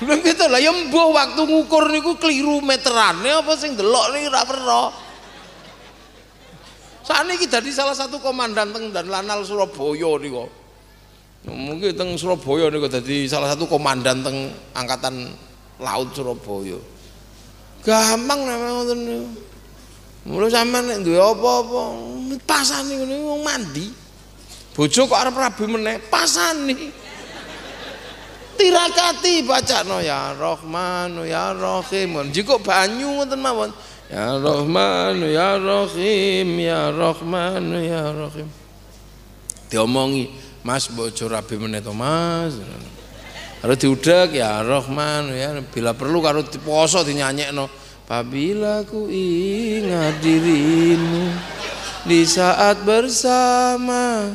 lha gitu lah ya mbuh waktu ngukur niku keliru meterane apa sing delok niki ora perlo sakniki dadi salah satu komandan teng dan lanal Surabaya niku mungkin teng Surabaya niku dadi salah satu komandan teng angkatan laut Surabaya gampang memang ngoten niku Mula sampean nek duwe apa-apa pasani ngene wong mandi. Bojo kok arep rabi meneh, pasani. Tirakati bacano ya Rahman ya Rahim. Jiko banyu ngoten mawon. Ya Rahman ya Rahim ya Rahman ya Rahim. Diomongi, Mas bojo rabi meneh Mas. Harus diudak ya Rahman ya bila perlu karo poso dinyanyekno. Apabila ku ingat dirimu di saat bersama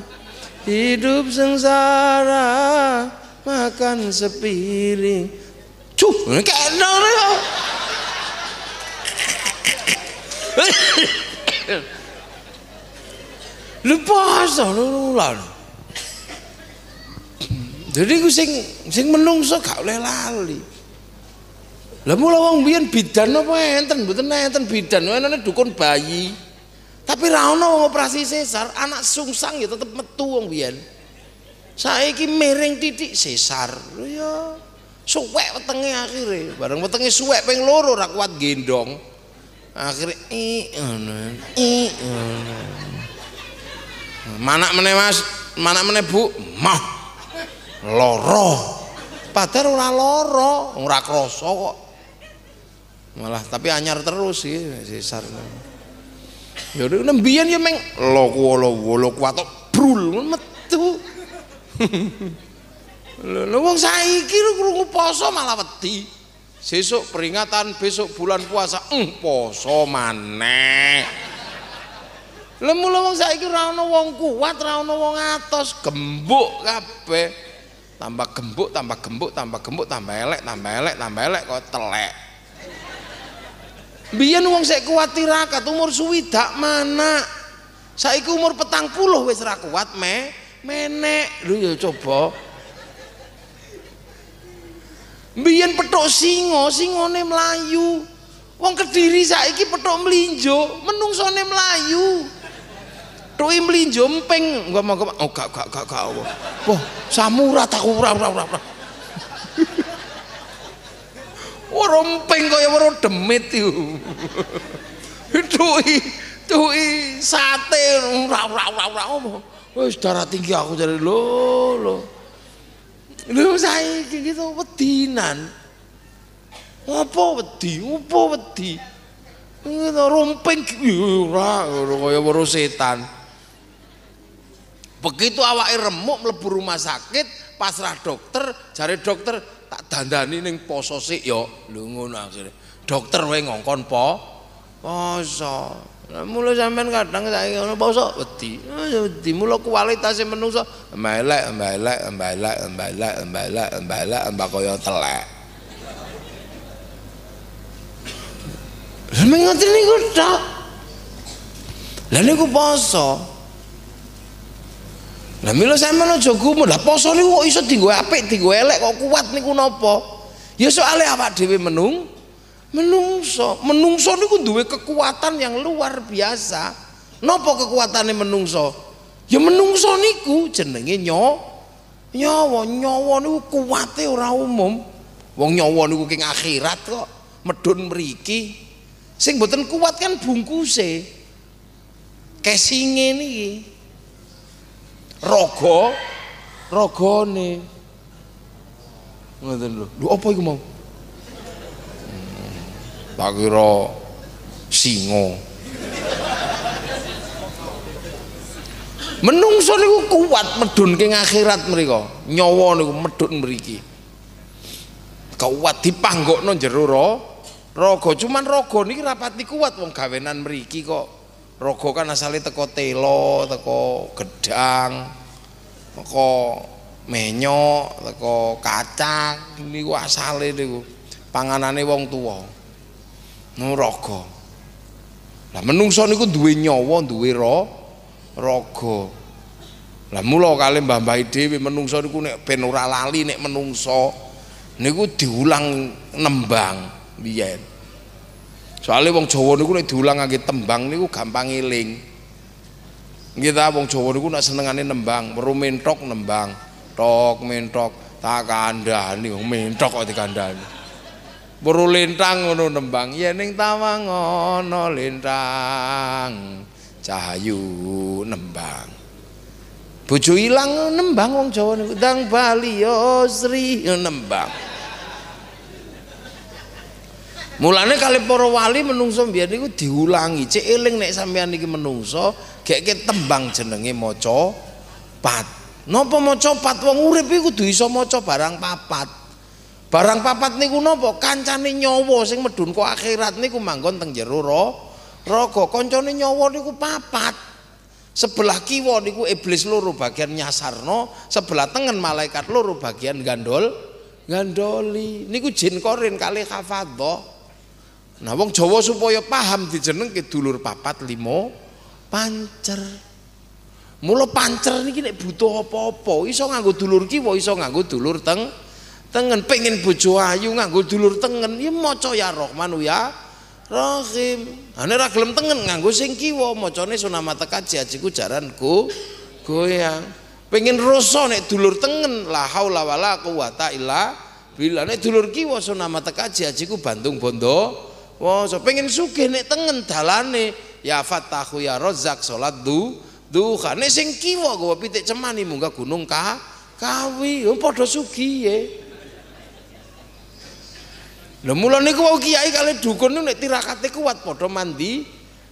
hidup sengsara makan sepiring cuh kena ya lepas lulan jadi ku sing sing menungso gak oleh lali lah mula wong biyen bidan apa enten mboten enten bidan enane dukun bayi. Tapi ra ono wong operasi sesar, anak sungsang ya tetep metu wong biyen. Saiki miring titik sesar. Ya suwek wetenge akhire. Bareng wetenge suwek ping loro ora kuat gendong. Akhire i. I. Manak meneh Mas, manak meneh Bu. Mah. Loro. Padahal ora loro, ora krasa kok malah tapi anyar terus sih sesar ya udah nembian ya meng lo lo lo kuat brul metu lo wong saiki lu krungu poso malah wedi sesuk peringatan besok bulan puasa eng poso maneh lemu wong saiki ora ana wong kuat ora ana wong atos gembuk kabeh tambah gembuk tambah gembuk tambah gembuk tambah elek tambah elek tambah elek kok telek Biyen wong sik kuat tirakat umur suwidak mana? Saiki umur petang puluh wis ra kuat me menek. Lho ya coba. Mbiyen petuk singa, singane melayu. Wong Kediri saiki petuk mlinjo, menungsone melayu. Tuhi mlinjo emping, enggak mau oh gak gak gak gak. Wah, samurat aku ora ora ora. Ora emping kaya weruh demit iku. Tuhi tuhi sate ora ora ora ora. Wis darah tinggi aku jadi lo lo. Lho saiki gitu wedinan. Apa wedi? Apa wedi? Ngono rompeng ora kaya weruh setan. Begitu awake remuk mlebu rumah sakit, pasrah dokter, jare dokter tak dandani ning poso sik ya. Lho ngono akhire. Dokter wae ngongkon po poso. Mula sampean kadang saiki ngono poso wedi. Wedi mula kualitase menungso melek, melek, melek, melek, melek, melek, mbak kaya telek. Sampe ngoten niku tok. Lah niku poso. Lah mila sampean aja gumun. Lah poso niku kok iso dienggo apik, dienggo elek kok kuat niku napa? Ya soalé awak dhewe menung menungso. Menungso niku duwe kekuatan yang luar biasa. Nopo kekuatannya menungso? Ya menungso niku jenenge nyo nyawa. Nyawa niku kuwate ora umum. Wong nyawa niku king akhirat kok. Medun mriki. Sing boten kuat kan bungkuse. Kesinge niki. Raga ragane. Ngoten lho. Lho apa iku mau tak kira singa. Menungso niku kuat medun ke akhirat mereka nyawa niku medun mriki. Kuat dipanggokno jero ro raga. Cuman raga niki rapati kuat wong gawenan mriki kok. Raga kan asale teko telo teko gedang teko menyok teko kacang. Niku asale niku panganane wong tuwa nuraga. Lah menungso niku duwe nyawa duwe ro raga. Lah mula kali mbah-mbah dhewe menungso niku nek ben ora lali nek menungso niku diulang nembang biyen. Soalnya wong Jawa niku nek diulang ngangge tembang niku gampang eling. Kita wong Jawa niku nek senengane nembang weru mentok nembang. Tok mentok tak kandhani wong mentok kok dikandhani Buru lintang ngono nembang. Ning tawang lintang cahayu nembang. Bojo ilang nembang wong Jawa niku. Dang Bali yo Sri nembang. Mulane kali para wali menungso mbiyen niku diulangi. Cek eling nek sampean iki menungso gek tembang jenenge maca pat. Napa maca pat? Wong urip iku kudu iso maca barang papat Barang papat niku napa? Kancane nyawa sing medun kok akhirat niku manggon teng jero raga. Kancane nyawa niku papat. Sebelah kiwa niku iblis loro bagian nyasarno, sebelah tengen malaikat loro bagian gandol gandoli. Niku jin korin kali hafadhah. Nah wong Jawa supaya paham dijenengke dulur papat limo pancer. Mula pancer niki nek butuh apa-apa iso nganggo dulur kiwa, iso nganggo dulur teng tengen pengen bojo ayu nganggo dulur tengen. Ya maca ya Rahman ya Rahim. Ane ra gelem tengen nganggo sing kiwa. Macane sunamata kaji ajiku jaranku goyang. Pengen rasa nek dulur tengen la haula wala quwata illa billah. Nek dulur kiwa sunamata kaji ajiku Bandung Bondo wah so pengen sugih nek tengen dalane ya fatahu ya rozak salat du duha. Nek sing kiwa gawa pitik cemani munggah gunung ka kawi. Padha sugih Lah mula niku wau kiai kali dukun niku nek tirakate kuat padha mandi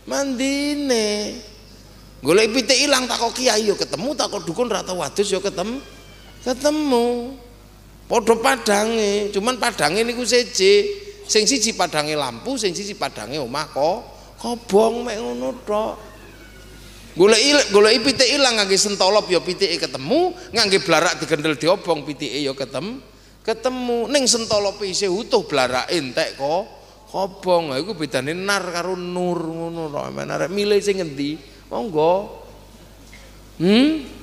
mandine. Golek pitik ilang tak kok kiai yo ketemu tak kok dukun ra tau wadus yo ketemu. Ketemu. Padha padange, cuman padange niku seje. Sing siji padange lampu, sing siji padange omah kok kobong mek ngono tok. Golek golek pitik ilang ngangge sentolop yo pitike ketemu, ngangge blarak digendel diobong pitike yo ketemu ketemu ning sentolope isih utuh blarak entek kok kobong iku bedane nar karo nur ngono to men arek milih sing ngendi monggo hmm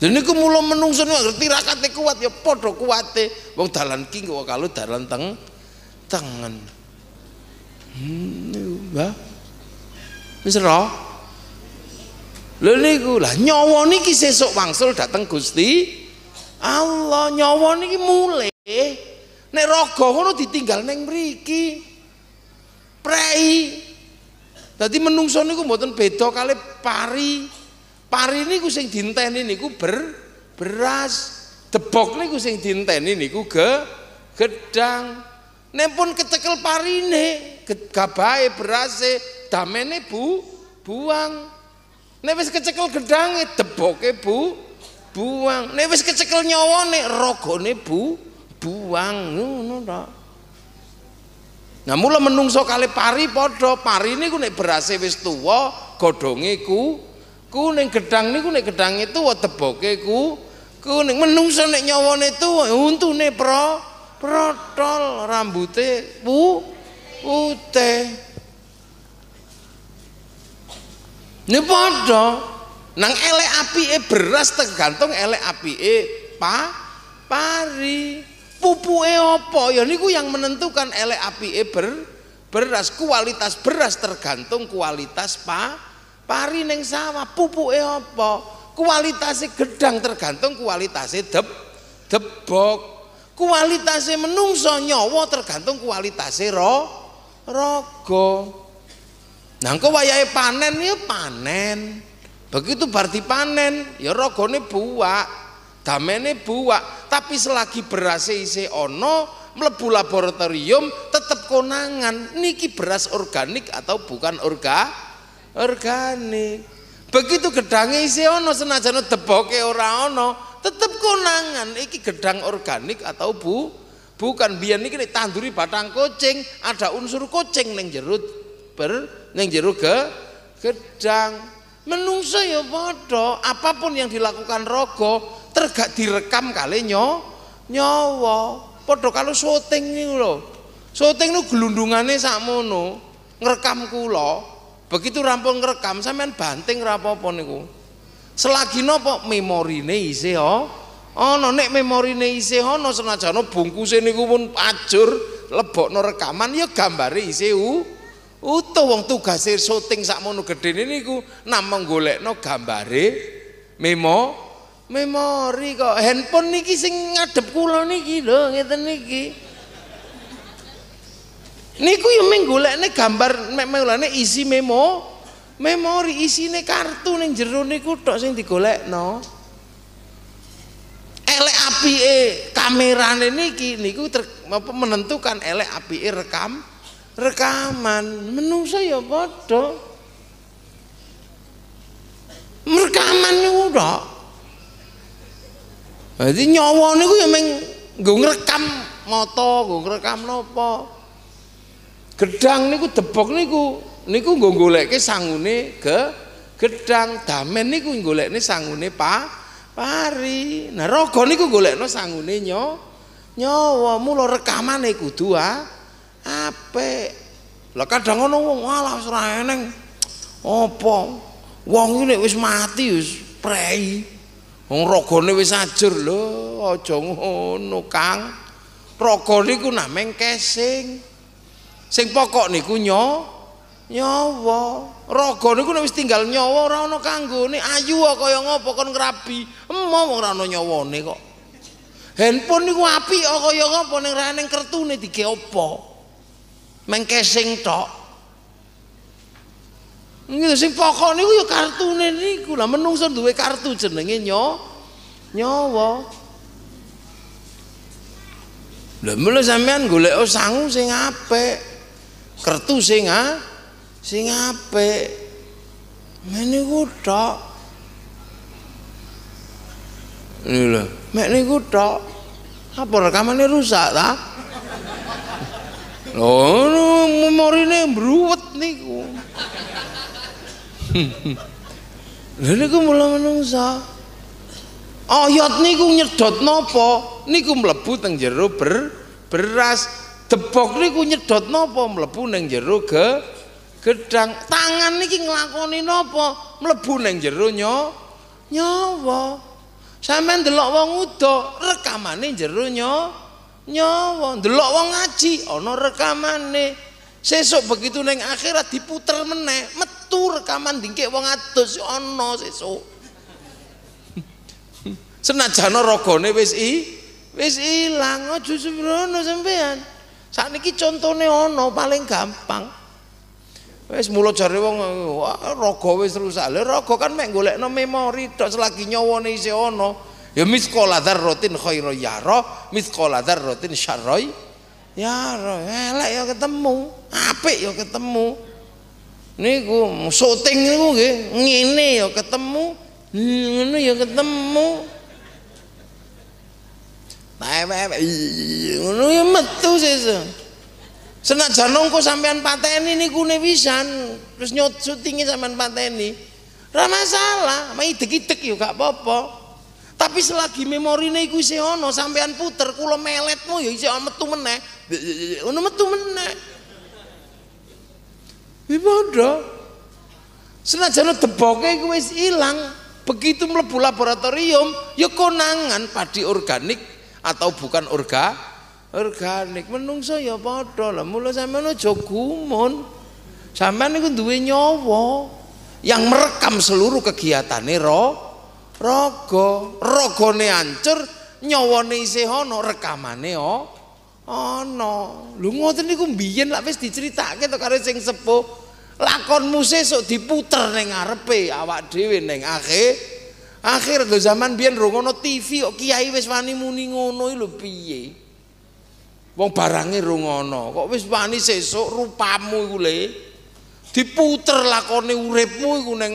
Dan niku mula menungso ngerti rakate kuat ya padha kuwate. Wong dalan ki kok kalau dalan teng tengen. Hmm, Mbah. Wis ora? Lho niku lah nyawa niki sesuk wangsul dateng Gusti Allah. Nyawa niki mulai nek raga ngono ditinggal ning mriki. Prei. Dadi menungso niku mboten beda kali pari. Pari niku sing dinteni niku ber beras. Debok niku sing dinteni niku ge gedang. Nek pun kecekel parine, gabahe berase, damene bu buang. Nek wis kecekel gedange, deboke bu buang. Nek wis kecekel nyawane, ragane bu buang. Ngono ta. Nah mula menungso kali pari padha, pari niku nek berase wis tuwa, godhonge ku ku ning gedang niku nek gedange tuwa deboke ku ku ning menungso nek nyawane tuwa untune pro protol rambute pu putih. Ini padha nang elek apike beras tergantung elek apike pa pari. Pupuke apa? Ya niku yang menentukan elek apike ber beras. Kualitas beras tergantung kualitas pa pari ning sawah. Pupuke apa? Kualitasnya gedang tergantung kualitasnya deb debok. Kualitasnya menungso nyawa tergantung kualitasnya ro rogo. Nah engko wayahe panen ya panen begitu berarti panen ya rogone buak damene buak. Tapi selagi beras isih ono mlebu laboratorium tetep konangan. Niki beras organik atau bukan orga organik. Begitu gedangnya isi ono senajan deboke ora ono tetep konangan. Iki gedang organik atau bu bukan. Biar niki tanduri batang kucing ada unsur kucing neng jerut ber neng jerut ke gedang menungso ya bodoh apa pun yang dilakukan rogo tergak direkam kali nyo nyawa podo kalau syuting nih lo syuting lu gelundungannya sakmono ngerekam kulo Begitu rampung ngerekam sampean banting ra apa-apa niku. Selagi napa memorine isih oh. Ana nek memorine isih ana senajan bungkuse niku pun ajur lebokno rekaman ya gambare isih utuh wong tugase syuting sakmono gedene niku namung golekno gambare memo memori kok. Handphone niki sing ngadep kula niki lho ngeten niki. Niku yo mung golekne gambar memolane isi memo memori isine kartu ning jero niku tok sing digolekno. Elek apike kamerane niki niku menentukan elek apike rekam rekaman. Menungso ya padha. Rekaman niku tok. Jadi nyawa niku ya meng nggo ngrekam moto, nggo ngrekam napa. Gedang niku debok niku niku nggo goleke sangune ke gedang damen niku golekne sangune pa pari. Nah raga niku golekno sangune nyawa. Mula rekamane kudu ah apik lah kadang ngono wong alah ora eneng apa wong iki nek wis mati wis prei wong ragane wis ajur lho aja ngono Kang raga niku nameng kesing Sing pokok niku nyo nyawa. Raga niku nek wis tinggal nyawa ora ana kanggone. Ayu kaya ngopo kon ngrabi. Emo wong ora ana nyawane kok. Handphone niku apik kaya ngopo ning ra ning kertune dige apa? Mengkesing tok. Niku sing pokok niku ya kartune niku. Lah menungso duwe kartu jenenge nyo nyawa. Lah mulai sampean golek sangu sing apik kertu sing ah sing apik meniku tok lho mek niku tok apa rekamane rusak ta lho memorine mbruwet niku. Lha niku mula menungsa. Ayat niku nyedot napa? Niku mlebu teng jero ber beras. Debok niku nyedot napa? Mlebu ning jero ge gedang. Tangan niki nglakoni napa? Mlebu ning jero nyo nyawa. Sampeyan delok wong udo, rekamane jero nyo nyawa. Delok wong ngaji ana rekamane. Sesuk begitu neng akhirat diputer meneh, metu rekaman dingkek wong adus ana sesuk. Senajan ragane wis i wis ilang aja sembrono sampean. Sakniki contone ana paling gampang. Wis mulo jare wong raga wis rusak. Lha raga kan mek golekno memori tok selagi nyawane isih ana. Ya misqala dzarratin khairu yara, misqala dzarratin syarroi yara. Elek ya ketemu, apik ya ketemu. Niku syuting niku nggih ngene ya ketemu, ngono ya ketemu. Ngono ya metu sesuk. Senajan nongko sampean pateni niku ne wisan, terus nyot syutinge sampean pateni. Ora masalah, mai idek-idek yo gak apa-apa. Tapi selagi memorine iku isih ana, sampean puter kula meletmu ya isih metu meneh. Ono metu meneh. Padha. Senajan deboke iku wis ilang, begitu mlebu laboratorium ya konangan padi organik atau bukan orga organik menungso ya padha lah mula sampean aja gumun sampean niku duwe nyawa yang merekam seluruh kegiatane ro raga ragane ancur nyawane isih ana rekamane oh ana. Lho ngoten niku mbiyen lak wis diceritake to karo sing sepuh. Lakonmu sesuk diputer ning ngarepe awak dhewe ning akhir. Akhir lho zaman biyen rungono TV kok kiai wis wani muni ngono lho piye? Wong barange rungono, kok wis wani sesuk rupamu iku le? Diputer lakone uripmu iku ning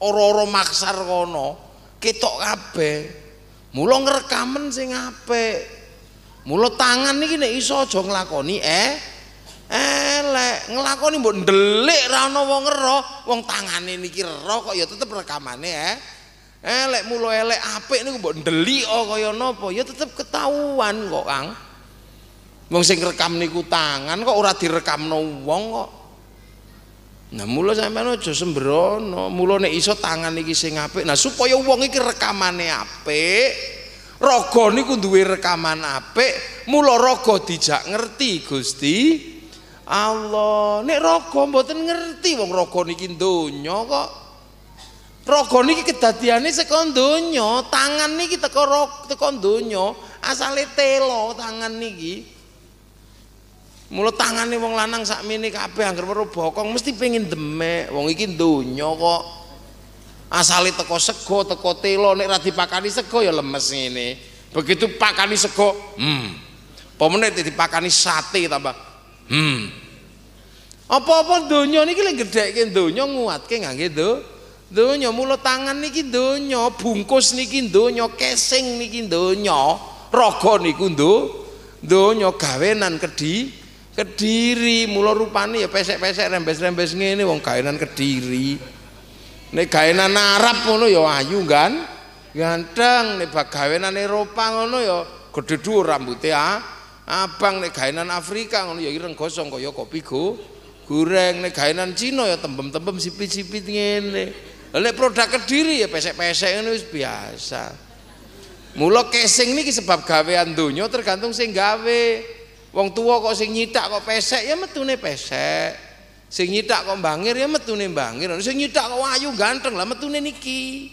ora-ora maksar kono. Ketok kabeh. Mula ngrekamen sing apik. Mula tangan iki nek iso aja nglakoni eh elek nglakoni mbok ndelik ra ana wong ero, wong tangane niki ero kok ya tetep rekamane eh elek mula elek apik niku mbok ndelik kaya napa ya tetep ketahuan kok Kang. Wong sing rekam niku tangan kok ora direkamno wong kok. Nah mula sampean aja sembrono, mula nek iso tangan iki sing apik. Nah supaya wong iki rekamane apik, raga niku duwe rekaman apik, mula raga dijak ngerti Gusti Allah. Nek raga mboten ngerti wong raga niki donya kok. Raga niki kedadiane saka donya, tangan niki teko teko donya, asale telo tangan niki. Mula tangane wong lanang sakmene kabeh anggere weruh bokong mesti pengen demek. Wong iki donya kok. Asale teko sego, teko telo nek ra dipakani sego ya lemes ngene. Begitu pakani sego, hmm. Apa meneh dipakani sate tambah hmm. Apa-apa donya niki lek gedhekke donya nguatke ngangge do donya mula tangan niki donya, bungkus niki donya, kesing niki donya, raga niku ndo donya gawenan kedhi Kediri mula rupane ya pesek-pesek rembes-rembes ngene wong gaenan Kediri. Nek gaenan Arab ngono ya ayu kan. Ganteng nek gawenan Eropa ngono ya gedhe dhuwur rambuté ah. Abang nek gaenan Afrika ngono ya ireng gosong kaya kopi go. Goreng nek gaenan Cina ya tembem-tembem sipit-sipit ngene. Lek produk Kediri ya pesek-pesek ngono wis biasa. Mula casing niki sebab gawean donya tergantung sing gawe. Wong tua kok sing nyitak kok pesek ya metune pesek. Sing nyitak kok bangir ya metune bangir. Sing nyitak kok ayu ganteng lah metune niki.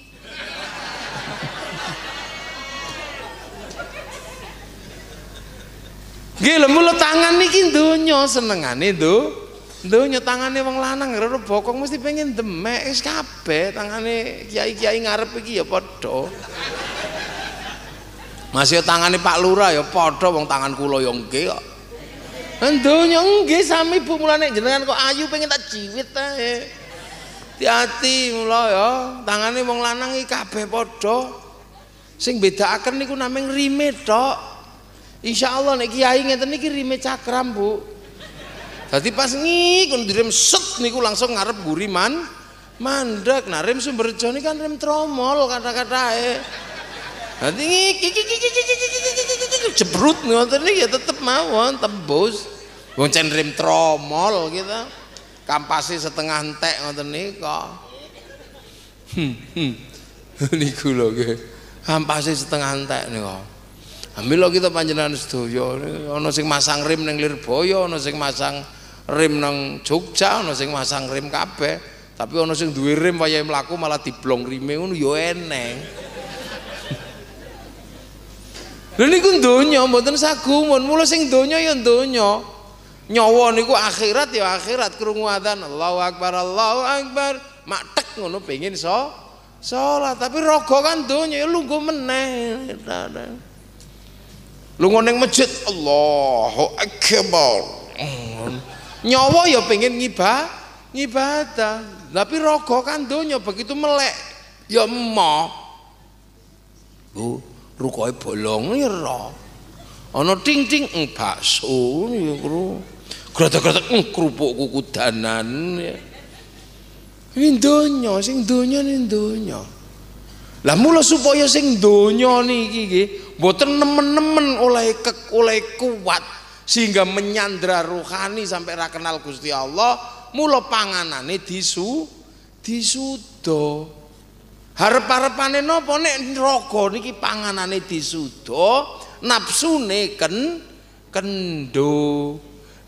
Gila mulut tangan niki donya senengane do. Donya tangane wong lanang karo bokong mesti pengen demek wis kabeh tangane kiai-kiai ngarep iki ya padha. Masih tangane Pak Lurah ya padha wong tangan kula ya nggih kok. Donya nggih sami Bu mulane jenengan kok ayu pengen tak jiwit ae. Hati-hati mula ya, tangane wong lanang iki kabeh padha. Sing bedakaken niku namung rime tok. Insyaallah nek kiai ngeten iki rime cakram, Bu. Dadi pas ngiku direm set niku langsung ngarep guriman mandek. Nah rem ini kan rem tromol kata-katae. Nanti jebrut ngoten iki ya tetep mawon tembus. Wong cen rim tromol gitu. Kampasi setengah entek ngoten nika. Hmm, hmm. Niku lho nggih. Ampase setengah entek niku. Ambil kita panjenengan sedaya ana sing masang rim ning Lirboyo, ana sing masang rim nang Jogja, ana sing masang rim kabeh. Tapi ana sing duwe rim wayahe mlaku malah diblong rime ngono ya eneng. Lha niku donya mboten sagumun, mula sing donya ya donya. Nyawa niku akhirat ya akhirat krungu adzan Allahu Akbar Allahu Akbar mak ngono pengin so salat tapi raga kan donya ya lungguh meneh. Lu ning masjid Allahu Akbar. Nyawa ya pengen ngibah, ngibadah. Tapi rogo kan donya begitu melek ya emoh. Bu, rukoe bolong ya. Ana ting ting eng bakso ya kru. Gratak-gratak eng kerupuk kukudanan ya. Ini sing donya ini. Lah mula supaya sing donya niki nggih Boten nemen-nemen oleh ke, oleh kuat sehingga menyandra rohani sampai ra kenal Gusti Allah, mula panganane disu disudo. Harep-harepane napa nek neraka niki panganane disudo, nafsune ken kendo.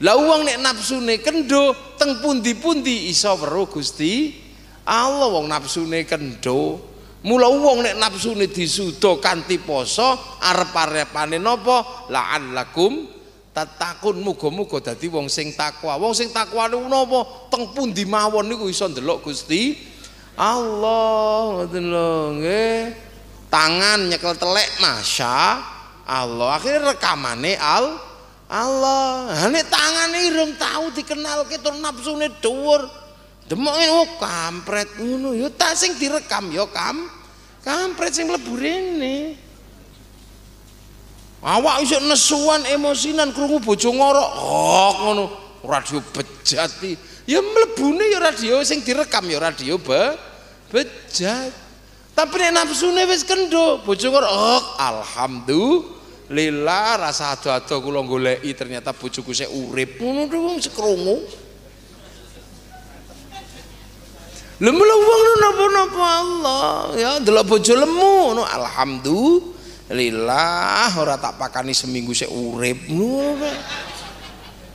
Lah wong nek nafsune kendo teng pundi-pundi iso weruh Gusti Allah wong nafsune kendo. Mula wong nek nafsune disuda kanthi poso arep-arepane napa la'allakum tatakun muga-muga dadi wong sing takwa. Wong sing takwa niku napa teng pundi mawon niku iso ndelok Gusti Allah ngoten lho nggih. Tangan nyekel telek masya Allah. Akhirnya rekamane al Allah. Ha nek tangane irung tau dikenal ke tur nafsune dhuwur. Demok oh kampret ngono ya tak sing direkam ya kam. Kampret sing mlebu rene. Awak iso nesuan emosinan krungu bojo ngorok. Oh ngono radio bejat Ya mlebune ya radio sing direkam ya radio be bejat. Tapi nek nafsune wis kendo, bojo ngorok. Oh alhamdulillah rasa ado-ado kula goleki ternyata bojoku sik urip. Ngono sekrungu. Lemu wong napa-napa Allah? Ya delok bojo lemu no alhamdulillah ora tak pakani seminggu sik urip. Ngono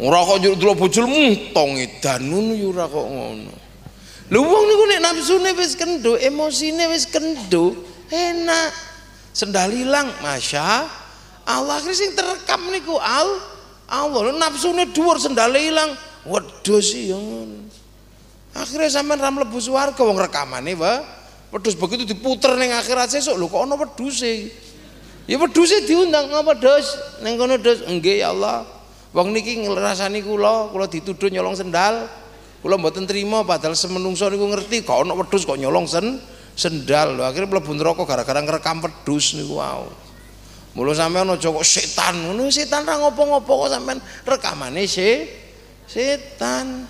ora kok delok bojo lemu tong edan ngono ya ora kok ngono. Lho wong niku nek nafsune wis kendo emosine wis kendo enak. Sendal hilang masya Allah akhirnya sing terekam niku al Allah nafsune dhuwur hilang wedhus ya ngono Akhirnya sampean ram lebu swarga wong rekamane wa wedhus begitu diputer ning akhirat sesuk lho kok ana wedhuse. Ya wedhuse diundang apa dos ning kono dos nggih ya Allah. Wong niki ngrasani kula, kula dituduh nyolong sendal. Kula mboten trima padahal semenungso niku ngerti kok ana wedhus kok nyolong sen sendal. Lho akhirnya mlebu neraka gara-gara ngrekam wedhus niku wau. Mula sampean aja kok setan ngono, setan ra ngopo-ngopo kok sampean rekamane se setan.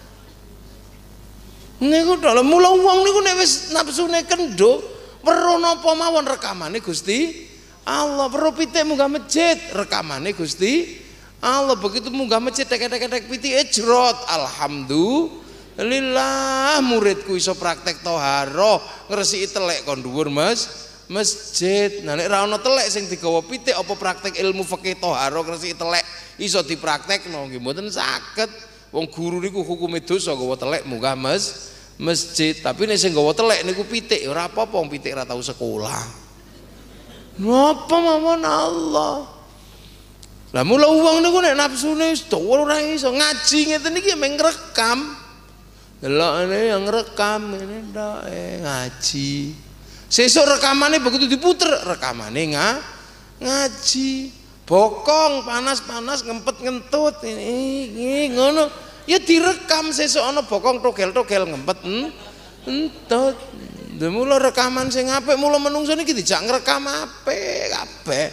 Niku dalam mula wong niku nek wis nafsune kendo, weruh napa mawon rekamane Gusti Allah. Weruh pitik munggah masjid, rekamane Gusti Allah. Begitu munggah masjid tek-tek pitik ejrot. Alhamdulillah muridku iso praktek toharo ngresiki telek kon dhuwur Mas. Masjid. Nah nek ra ono telek sing digawa pitik apa praktek ilmu fikih toharo ngresiki telek iso dipraktekno nggih mboten saged. Wong guru niku hukume dosa gawa telek munggah mes masjid, tapi nek sing gawa telek niku pitik ora apa-apa wong pitik ora tau sekolah. Napa mawon Allah. Lah mula wong niku nek nafsune dawa ora iso ngaji ngeten iki meng ngrekam. Delokane yang rekam ngene ndak eh ngaji. Sesuk rekamane begitu diputer rekamane nga ngaji. Bokong panas-panas ngempet ngentut ini, ini ngono. Ya direkam sesuk ana bokong togel-togel ngempet entut mula rekaman sing apik mula menungso niki dijak ngrekam apik kabeh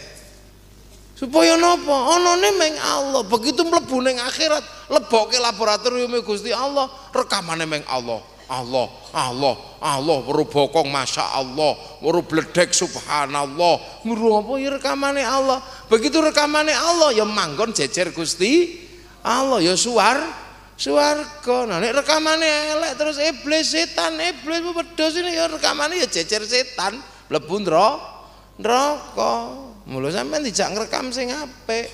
supaya napa? Anane meng Allah begitu mlebu ning akhirat lebokke laboratorium Gusti Allah rekamane meng Allah Allah, Allah, Allah, weru bokong masya Allah, weru bledek subhanallah, weru apa ya rekamane Allah. Begitu rekamane Allah ya manggon jejer Gusti Allah ya suar suwarga. Nah nek rekamane elek terus iblis setan iblis wedhus ini ya rekamane ya jejer setan mlebu neraka. Mula sampean dijak ngrekam sing apik.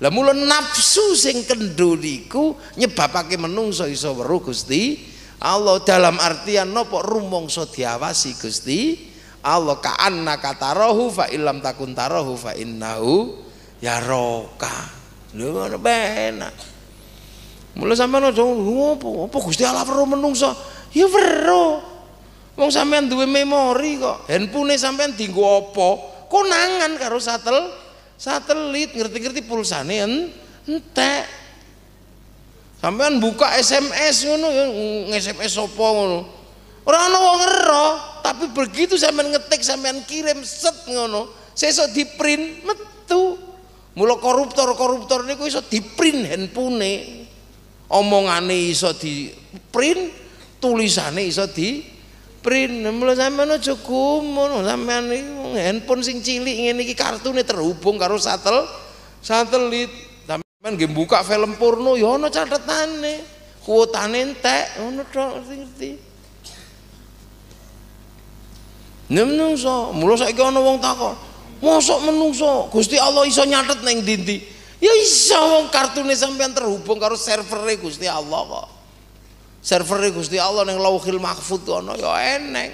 Lah mula nafsu sing kendho niku nyebabake menungso iso weruh Gusti Allah dalam artian nopo rumangsa diawasi Gusti Allah ka'anna katarahu fa illam takun tarahu fa innahu yaraka. Lho ngono benak. Mula sampean aja ngopo, apa Gusti Allah weruh menungso? Ya weruh. Wong sampean duwe memori kok. Handphone sampean dienggo apa? Konangan karo satel satelit ngerti-ngerti pulsane entek. Sampean buka SMS ngono ya nge-SMS sapa ngono. Ora ana wong ngero, tapi begitu sampean ngetik sampean kirim set ngono, sesuk di print metu. Mula koruptor-koruptor niku iso di print handphone. Omongane iso di print, tulisane iso di print mula sampean aja gumun sampean handphone sing cilik ngene iki kartune terhubung karo satel satelit sampean nggih buka film porno ya ana catetane. Kuotane entek ngono tok ngerti-ngerti Menungso, mula saiki ana wong takon, mosok menungso Gusti Allah iso nyatet ning ndi Ya iso wong kartune sampean terhubung karo servere Gusti Allah kok. Server Gusti Allah ning Lauhil Mahfud ana ya eneng.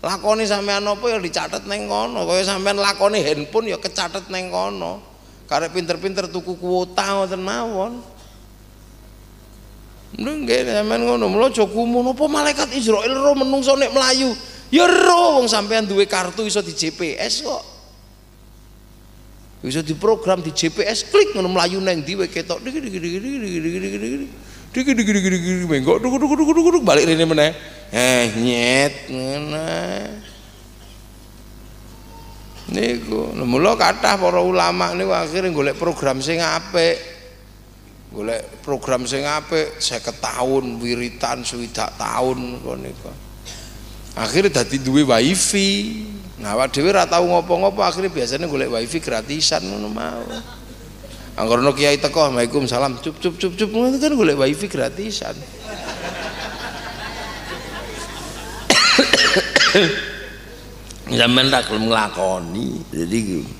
Lakoni sampean apa ya dicatet ning kono. Kaya sampean lakoni handphone ya kecatet ning kono karek pinter-pinter tuku kuota ngoten mawon Nggih sampean ngono mula aja kumun apa malaikat Israel roh menungso nek melayu ya roh wong sampean duwe kartu iso di GPS kok bisa diprogram di GPS klik ngono melayu neng ketok eh nyet ngono niku. Mula kathah para ulama niku akhire golek program sing apik. Golek program sing apik 50 tahun wiritan swidak tahun kok niku. Akhirnya dadi duwe wifi. Nah awak dhewe ora tau ngopo-ngopo akhirnya biasanya golek wifi gratisan ngono mau. Anggur kiai teko, Assalamualaikum salam, cup cup cup cup, itu kan golek wifi gratisan. Zaman tak kelem nglakoni, jadi gitu.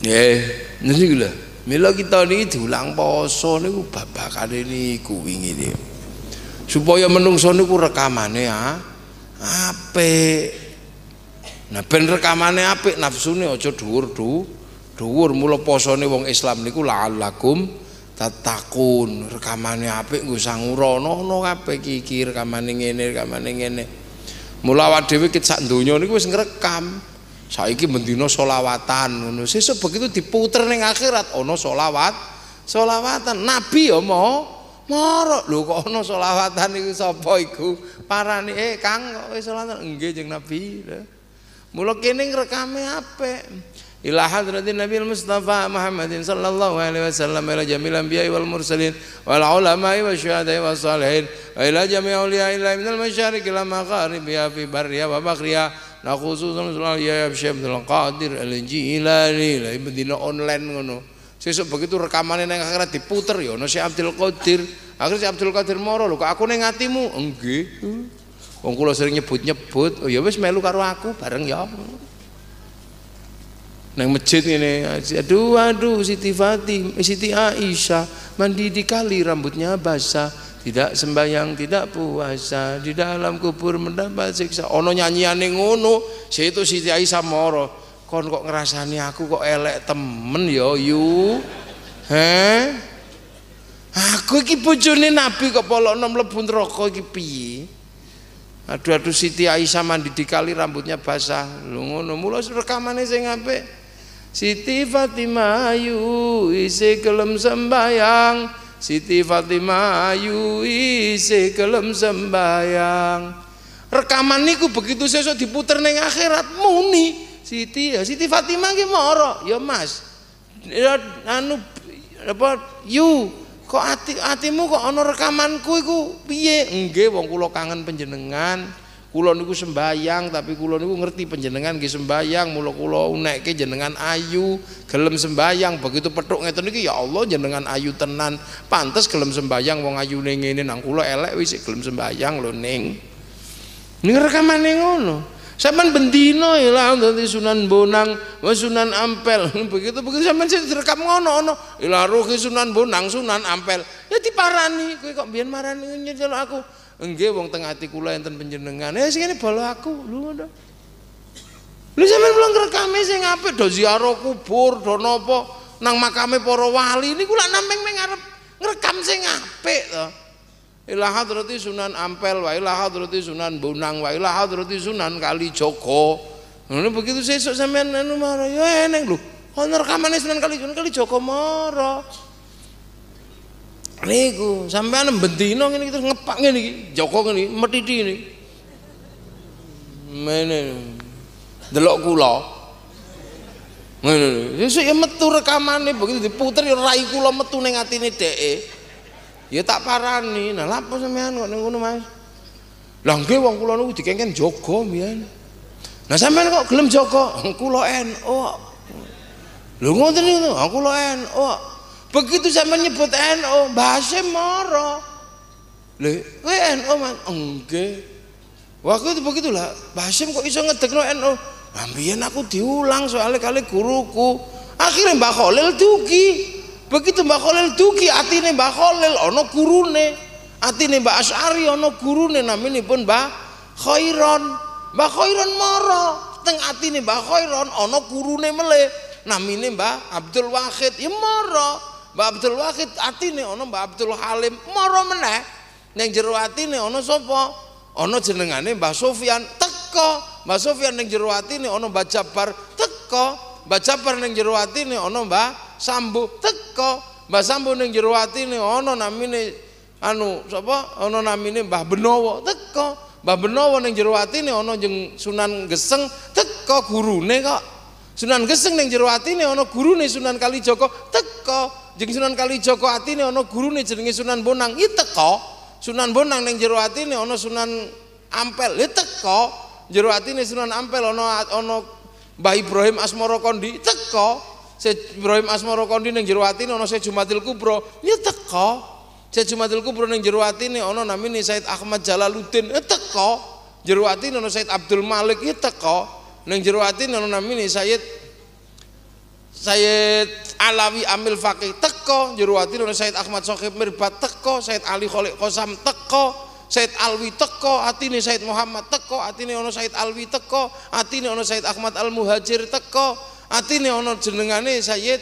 Ya, nanti gula. Mila kita ini diulang poso niku babakane niku wingi ini. Supaya menungso niku rekamane ya apik. Nah ben rekamane apik nafsune aja dhuwur mula posone wong Islam niku la'allakum tatakun rekamane apik nggo sangurono ono kabeh iki rekamane ngene rekamane ngene mula awak dhewe kit sak donya niku wis ngrekam. Saiki mendina selawatan ngono. Sesuk begitu diputer ning akhirat ono selawat selawatan. Nabi ya mau moro lho kok ono selawatan iku sapa iku? Parani eh Kang kok wis selawatan? Nggih jeung nabi. Mula kene ngrekame apik إلى حضرة النبي المصطفى محمد صلى الله عليه وسلم إلى جميع الأنبياء والمرسلين والعلماء والشهداء والصالحين وإلى جميع أولياء الله من المشارق إلى مغاربها في برها وبحرها nah khusus ya Syekh Abdul Qadir Al-Jilani lah dina online ngono sesuk begitu rekamannya nang akhirat diputer ya ono Syekh Abdul Qadir akhirnya Syekh Abdul Qadir moro lho kok aku ning atimu nggih wong kula sering nyebut-nyebut oh ya wis melu karo aku bareng ya nang masjid ini aduh aduh Siti Fatih Siti Aisyah mandi di kali rambutnya basah tidak sembahyang tidak puasa di dalam kubur mendapat siksa. Ono nyanyiane ngono itu Siti Aisyah moro kon kok ngerasani aku kok elek temen ya yu? Heh? Aku iki bojone nabi kok polokno mlebu neraka iki piye? Aduh aduh Siti Aisyah mandi di kali rambutnya basah. Lho ngono mula rekamane sing apik Siti Fatimah ayu isi kelem sembayang. Siti Fatimah ayu isi kelem sembayang. Rekaman niku begitu sesuk diputer ning akhirat muni. Siti ya Siti Fatimah ki moro. Ya Mas. Ya anu apa yu kok ati atimu kok ana rekamanku iku? Piye? Nggih wong kula kangen panjenengan Kulo niku sembayang tapi kulo niku ngerti penjenengan nggih sembayang mula kulo unekke jenengan ayu gelem sembayang begitu petuk ngeten iki ya Allah jenengan ayu tenan pantes gelem sembayang wong ayune ngene nang kulo elek wis gelem sembayang lho ning ning rekamane ngono Sampean bendino ilang dadi Sunan Bonang, wa Sunan Ampel. Begitu begitu sampean sing direkam ngono ono. Ilah ruhi Sunan Bonang, Sunan Ampel. Ya diparani, kowe kok biyen marani nyelok aku. Nggih wong teng ati kula enten panjenengan. Ya sing ngene bolo aku. Lho ngono. Lho sampean mulang rekame sing apik do ziarah kubur, do nang makame para wali niku lak nameng meng arep ngrekam sing apik to ila hadrati Sunan Ampel wa ila hadrati Sunan Bonang wa ila hadrati Sunan Kalijogo ngono begitu sesuk sampean anu marah ya eneng lho ono rekamane Sunan Kalijogo Kalijogo mara niku sampean bendina ngene iki terus ngepak ngene iki Joko ngene metiti ini mene delok kula ngene sesuk ya metu rekamane begitu diputer ya rai kula metu ning atine dheke Ya tak parani. Nah, lapo sampean kok ning ngono, Mas? Lah nggih wong kula niku dikengken jaga mbiyen. Nah sampean kok gelem jaga? Kula NU. Lho ngoten niku, kula NU. Begitu sampean nyebut NU, bahasa moro. Lho, kowe NU, Mas? Nggih. Waktu itu begitulah, Basim kok iso ngedekno NU? Lah aku diulang soalnya kali guruku. Akhirnya Mbak Khalil dugi. Begitu Mbak Khalil dugi atine Mbak Khalil ana gurune. Atine Mbak Asy'ari ana gurune naminipun Mbak Khairon. Mbak Khairon mara teng atine Mbak Khairon ana gurune melih. Namine Mbak Abdul Wahid ya mara. Mbak Abdul Wahid atine ana Mbak Abdul Halim mara meneh. Ning jero atine ana sapa? Ana jenengane Mbah Sofyan teko. Mbah Sofyan ning jero atine ana Mbah Jabar teko. Mbah Jabar ning jero atine ana Mbah Sambu teko Mbah Sambu ning jero atine ana namine anu sapa ana namine Mbah Benowo teko Mbah Benowo ning jero atine ana jeung Sunan Geseng teko gurune kok Sunan Geseng ning jero atine ana gurune Sunan Kalijaga teko jeung Sunan Kalijaga atine ana gurune jenenge Sunan Bonang iki teko Sunan Bonang ning jero atine ana Sunan Ampel ya teko jero atine Sunan Ampel ana ana Mbah Ibrahim Asmara Kondi teko Syekh Ibrahim Asmara Kondi ning jero atine ana Syekh Jumatil Kubro, ya teko. Syekh Jumatil Kubro ning jero atine ana namine Said Ahmad Jalaluddin, ya teko. Jero atine ana Said Abdul Malik, ya teko. Ning jero atine ana namine Sayyid Sayyid Alawi Amil Faqih teko, jero atine ana Said Ahmad Sokhib Mirbat teko, Said Ali Kholik Qasam teko, Said Alwi teko, atine Said Muhammad teko, atine ana Said Alwi teko, atine ana Said Ahmad Al Muhajir teko, atine ana jenengane Sayyid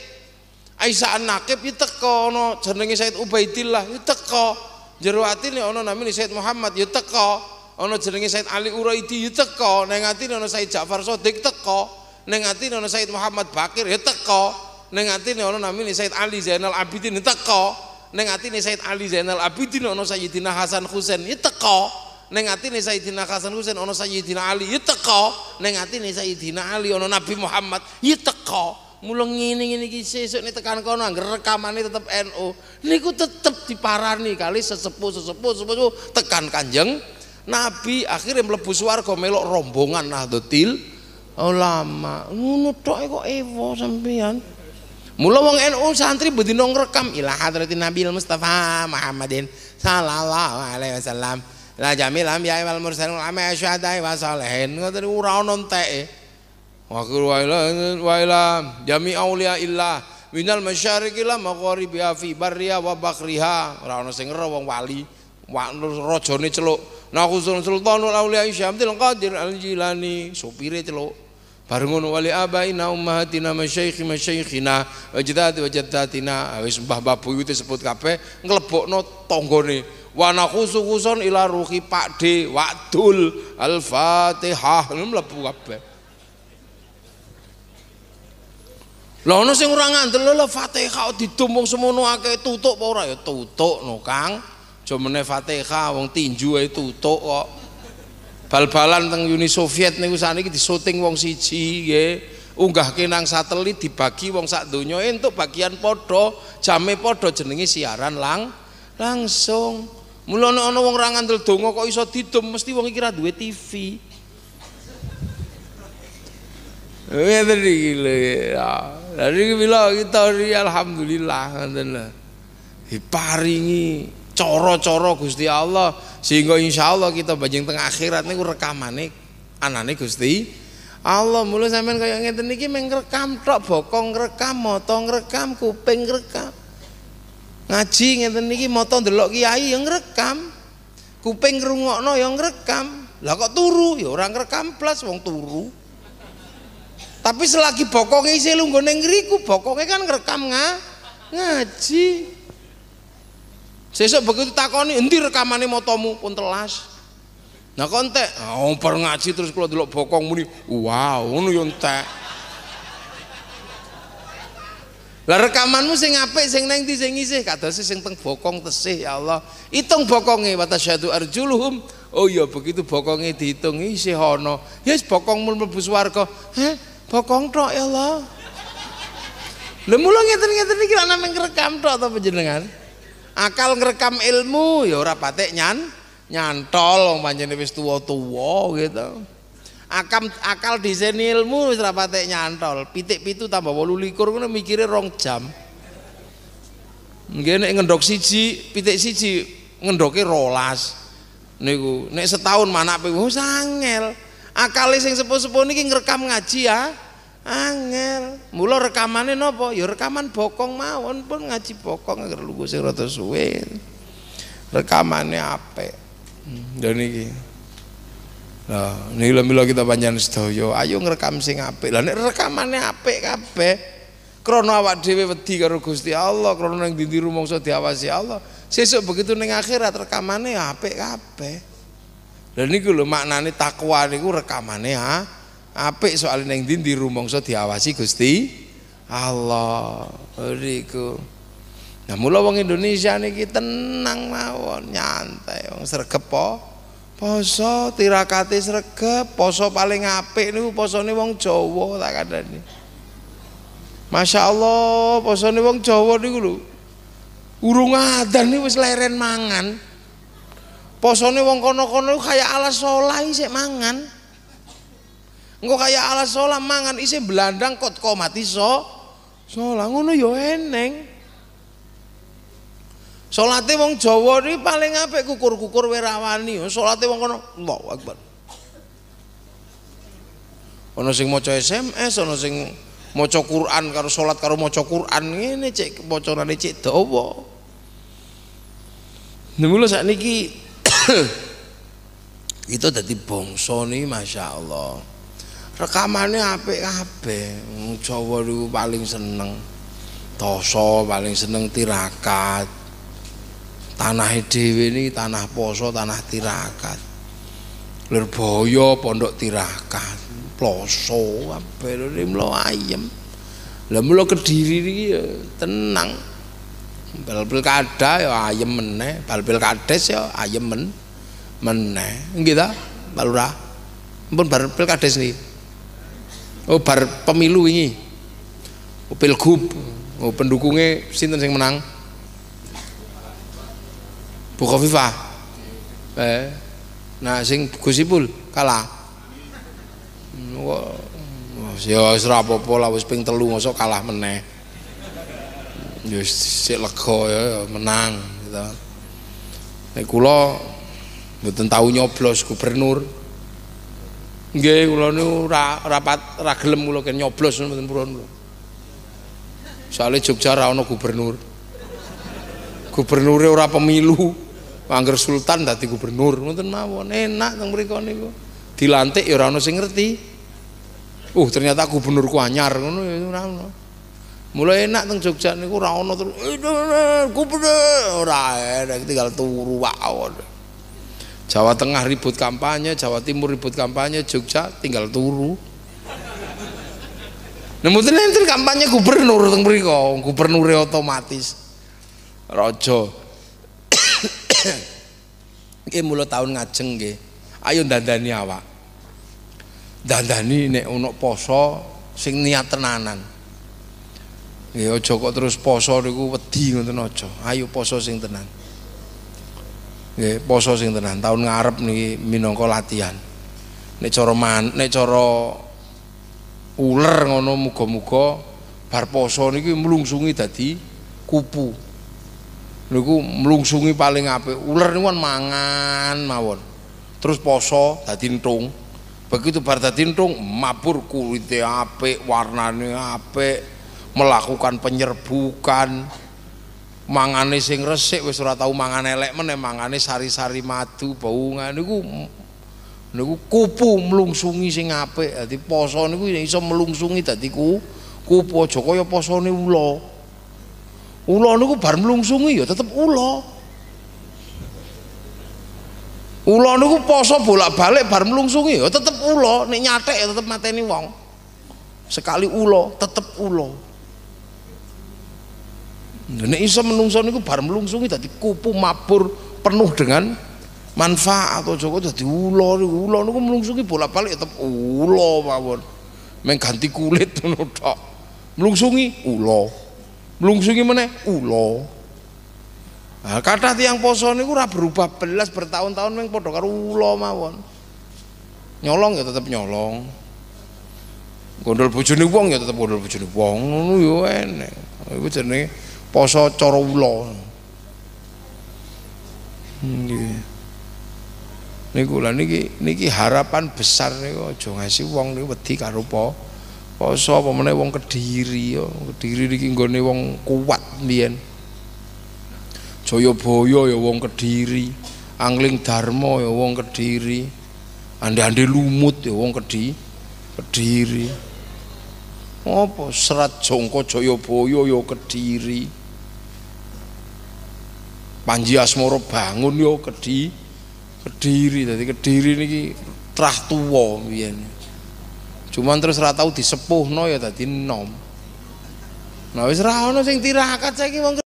Aisyah An-Naqib teko ana jenenge Sayyid Ubaidillah teko. Jero atine ana namine Sayyid Muhammad ya teko. Ana jenenge Sayyid Ali Uraidi ya teko. Ning ana Sayyid Ja'far Shadiq teko ning atine ana Sayyid Muhammad Bakir ya teko. Ning atine ana namine Sayyid Ali Zainal Abidin ya teko. Ning atine Sayyid Ali Zainal Abidin ana Sayyidina Hasan Husain ya teko. Ning atine Sayyidina Hasan Husain ana Sayyidina Ali ya teko. Ning atine Sayyidina Ali ana Nabi Muhammad ya teko. Mula ngene-ngene iki sesuk nek tekan kono angger rekamane tetep NU niku tetep diparani kali sesepuh-sesepuh sesepuh tekan Kanjeng Nabi akhirnya mlebu swarga melok rombongan Nahdlatul ulama ngono tok kok ewo sampean Mula wong NU santri bedino ngrekam ila hadratin Nabi Mustafa Muhammadin sallallahu alaihi wasallam. La jamil ambiya wal mursalin ulama syuhada wa salihin. Ngoten ora ono enteke. Wa wa ila jami aulia illa minal masyariqi la magharibi fi barriya wa bakriha ora ono sing wong wali rajane celuk. Nakhusul sultanul aulia syamdil qadir al jilani supire celuk bareng ngono wali abaina ummahatina masyaikhi masyaikhina wajdati wajdatina wis mbah babu itu sebut kabeh nglebokno tanggane wa nakhusukuson ila ruhi pakde wakdul al-fatihah. Mlebu kabeh. Lha ono sing ora ngandel lho Fatihah ditumpung semono akeh tutuk apa ora? Ya tutuk no Kang. Aja meneh Fatihah wong tinju ae tutuk kok bal-balan teng Uni Soviet niku saniki disuting wong siji nggih unggahke nang satelit dibagi wong sak donya entuk bagian padha jame padha jenenge siaran lang langsung Mula ana wong ora ngandel donga kok iso didum mesti wong iki ra duwe TV. Ngeten iki lho ya. Dari bila kita alhamdulillah ngoten. Diparingi cara-cara Gusti Allah sehingga insya Allah kita bajing tengah akhirat niku rekamane anane Gusti Allah. Mulu sampean kaya ngeten iki meng rekam bokong rekam mata rekam kuping rekam ngaji ngeten niki mata ndelok kiai yang rekam kuping ngrungokno yang rekam lah kok turu? Ya orang rekam plus wong turu. Tapi selagi bokongnya isi lunggone ngriku bokongnya kan ngerekam nga, ngaji sesuk begitu takoni endi rekamane motomu pun telas Nah kontek, oh per ngaji terus kalau dulu bokong muni, wow, ngono yo entek. Lah rekamanmu sing apik sing neng ndi sing isih kados sing teng bokong tesih ya Allah. Hitung bokonge wa tasyadu arjuluhum. Oh iya begitu bokonge dihitung isih ana. Ya yes, bokongmu mlebu swarga. Heh, bokong tok ya Allah. Lha mula ngeten-ngeten iki ana mung rekam tok ta panjenengan? Akal ngerekam ilmu ya ora patek nyan nyantol wong panjene wis tuwa-tuwa gitu. Akam akal desain ilmu wis ra patek nyantol. Pitik pitu tambah 28 ngono mikire rong jam. Nggih nek ngendok siji pitik siji ngendoke rolas. Niku nek setahun manak pe wis angel akale sing sepuh-sepuh niki ngrekam ngaji ya angel mula rekamane napa ya rekaman bokong mawon pun ngaji bokong agar lugu sing rada suwe rekamane apik dan iki Nah, nila mila kita panjang sedaya, ayo ngerekam sing apik. Lah nek rekamane apik kabeh, krana awak dhewe wedi karo Gusti Allah, krana ning ndi rumangsa diawasi Allah. Sesuk begitu ning akhirat rekamane apik kabeh. Lah niku lho maknane takwa niku rekamane ha apik soal ning ndi rumangsa diawasi Gusti Allah. Niku. Nah mula wong Indonesia niki tenang mawon, nyantai wong sregep po. Poso tirakate sregep, poso paling apik niku posone wong Jawa tak kandhani. Masya Allah, posone wong Jawa niku lho. Urung adan niku wis leren mangan. Posone wong kono-kono kaya alas sholah isih mangan. Engko kaya alas sholah mangan isih belandang kot mati so. Sholah ngono yo eneng. Salate wong Jawa iki paling apik kukur-kukur werawani. Salate wong kono Allahu Akbar. Ana sing maca SMS, ana sing maca Quran karo salat karo maca Quran ngene cek macanane cek dawa. Nemula sakniki itu dadi bangsa Masya Rekamannya apik kabeh Jawa niku paling seneng. Toso paling seneng tirakat. Tanah dhewe ini tanah poso tanah tirakat. Lirboyo pondok tirakat. Ploso kabeh mlo ayem. Lah mlo kediri iki ya tenang. Bal pilkada ya ayem meneh. Bal pilkades ya ayem men meneh. Nggih ta Pak Lurah? Pun bar pilkades oh bar pemilu ini oh, pilgub. Oh pendukungnya sinten sing menang? Bu Khofifah. Eh nah sing Gusipul kalah. Ya wis ora apa-apa lah wis ping telu mosok kalah meneh. Ya sik lega ya menang gitu. Nek kula mboten tau nyoblos gubernur nggih kula niku ora rapat ora gelem kula ken nyoblos mboten purun kula soalnya Jogja ora ana gubernur gubernure ora pemilu Angger sultan dadi gubernur ngoten mawon enak teng mriku niku. Dilantik ya ora ono sing ngerti. Uh ternyata gubernurku anyar ngono ya ora ono. Mulai enak teng Jogja niku ora ono terus gubernur ora enak tinggal turu wae. Jawa Tengah ribut kampanye, Jawa Timur ribut kampanye, Jogja tinggal turu. Nah, mboten enten kampanye gubernur teng mriku, gubernure otomatis. Raja Nggih mula tahun ngajeng nggih. Ayo dandani awak. Dandani nek ana poso sing niat tenanan. Nggih aja kok terus poso niku wedi ngoten aja. Ayo poso sing tenan. Nggih, poso sing tenan. Tahun ngarep niki minangka latihan. Nek cara man, nek cara uler ngono muga-muga bar poso niki mlungsungi dadi kupu niku mlungsungi paling apik uler niku kan mangan mawon terus poso dadi entung begitu bar dadi mabur kulite apik warnane apik melakukan penyerbukan mangane sing resik wis ora tau mangan elek meneh mangane sari-sari madu bau niku niku kupu mlungsungi sing apik. Dadi poso niku iso mlungsungi dadi ku kupu aja kaya posone ula. Ula niku bar mlungsungi ya tetep ula. Ula niku poso bolak-balik bar mlungsungi ya tetep ula. Nek nyatek ya tetep mateni wong. Sekali ula tetep ula nek iso menungso niku bar mlungsungi dadi kupu mabur penuh dengan manfaat atau Joko dadi ula ula niku mlungsungi bolak-balik tetep ula mawon. Meng ganti kulit ngono tok. Mlungsungi ula. Mlungsungi meneh ula. Nah, kata tiang poso niku ora berubah belas bertahun-tahun meng padha karo ula mawon. Nyolong ya tetep nyolong. Gondol bojone wong ya tetep gondol bojone wong. Ngono ya enek. Iku jenenge poso cara ula nggih. Niku lah niki niki harapan besar niku aja ngasih wong niku wedi karo po poso apa meneh wong Kediri ya. Kediri niki nggone wong kuat mbiyen. Jayabaya ya wong Kediri Angling Darma ya wong Kediri Ande-ande lumut ya wong Kediri Kediri. Apa Serat Jongko Jayabaya ya Kediri Panji Asmara bangun ya Kediri Kediri tadi Kediri niki trah tuwa biyen. Cuman terus ora tau disepuhno ya dadi nom. Nah wis ra ono sing tirakat saiki wong